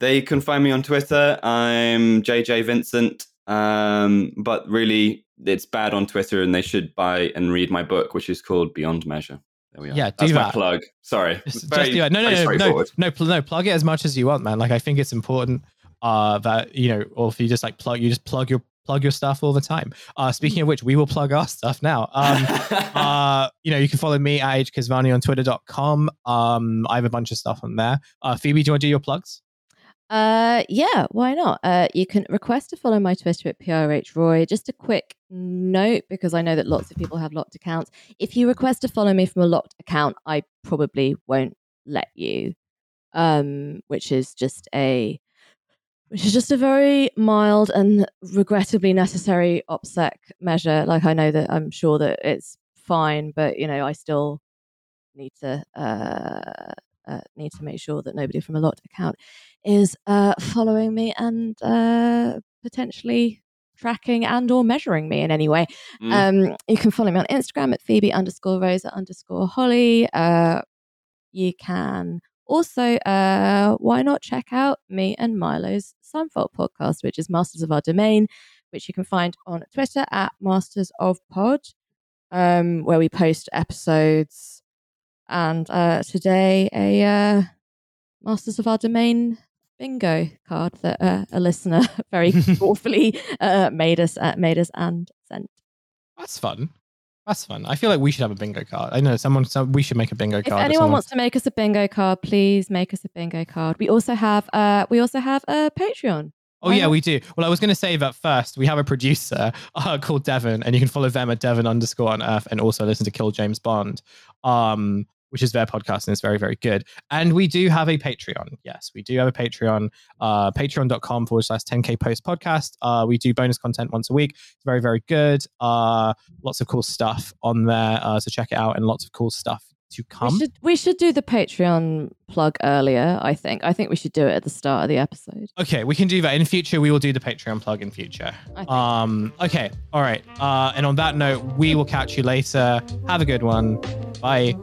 They can find me on Twitter. I'm JJ Vincent. Um, but really, it's bad on Twitter, and they should buy and read my book, which is called Beyond Measure. There we are. Yeah, do That's my plug. Sorry. Just, Very- just do that. No, no, no, no, no, pl- no. Plug it as much as you want, man. Like I think it's important uh, that you know, or if you just like plug, you just plug your plug your stuff all the time. Uh, speaking of which, we will plug our stuff now. Um, uh, you know, you can follow me at hkesvani on twitter.com. Um, I have a bunch of stuff on there. Uh, Phoebe, do you want to do your plugs? Uh, yeah, why not? Uh, you can request to follow my Twitter at prhroy. Just a quick note because I know that lots of people have locked accounts. If you request to follow me from a locked account, I probably won't let you. Um, which is just a which is just a very mild and regrettably necessary OPSEC measure. Like I know that I'm sure that it's fine, but you know, I still need to uh, uh need to make sure that nobody from a locked account is uh, following me and uh, potentially tracking and or measuring me in any way. Mm. Um, you can follow me on Instagram at Phoebe underscore Rosa underscore Holly. Uh, you can also, uh, why not check out me and Milo's Seinfeld podcast, which is Masters of Our Domain, which you can find on Twitter at Masters of Pod, um, where we post episodes. And uh, today, a uh, Masters of Our Domain bingo card that uh, a listener very thoughtfully uh, made us uh, made us and sent. That's fun. That's fun. I feel like we should have a bingo card. I know someone. Some, we should make a bingo If card. or anyone wants to make us a bingo card, please make us a bingo card. We also have uh we also have a Patreon. Oh yeah, we do. Well, I was going to say that first. We have a producer uh, called Devon, and you can follow them at Devon underscore on Earth, and also listen to Kill James Bond, um, which is their podcast, and it's very very good. And we do have a Patreon. Yes, we do have a Patreon. Uh, Patreon.com forward slash 10k post podcast. Uh, we do bonus content once a week. It's very very good. Uh, lots of cool stuff on there. Uh, so check it out, and lots of cool stuff to come. We should we should do the Patreon plug earlier, I think. I think we should do it at the start of the episode. Okay, we can do that in future. We will do the Patreon plug in future. Um. Okay. All right. Uh. And on that note, we will catch you later. Have a good one. Bye.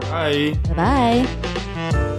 Bye. Bye.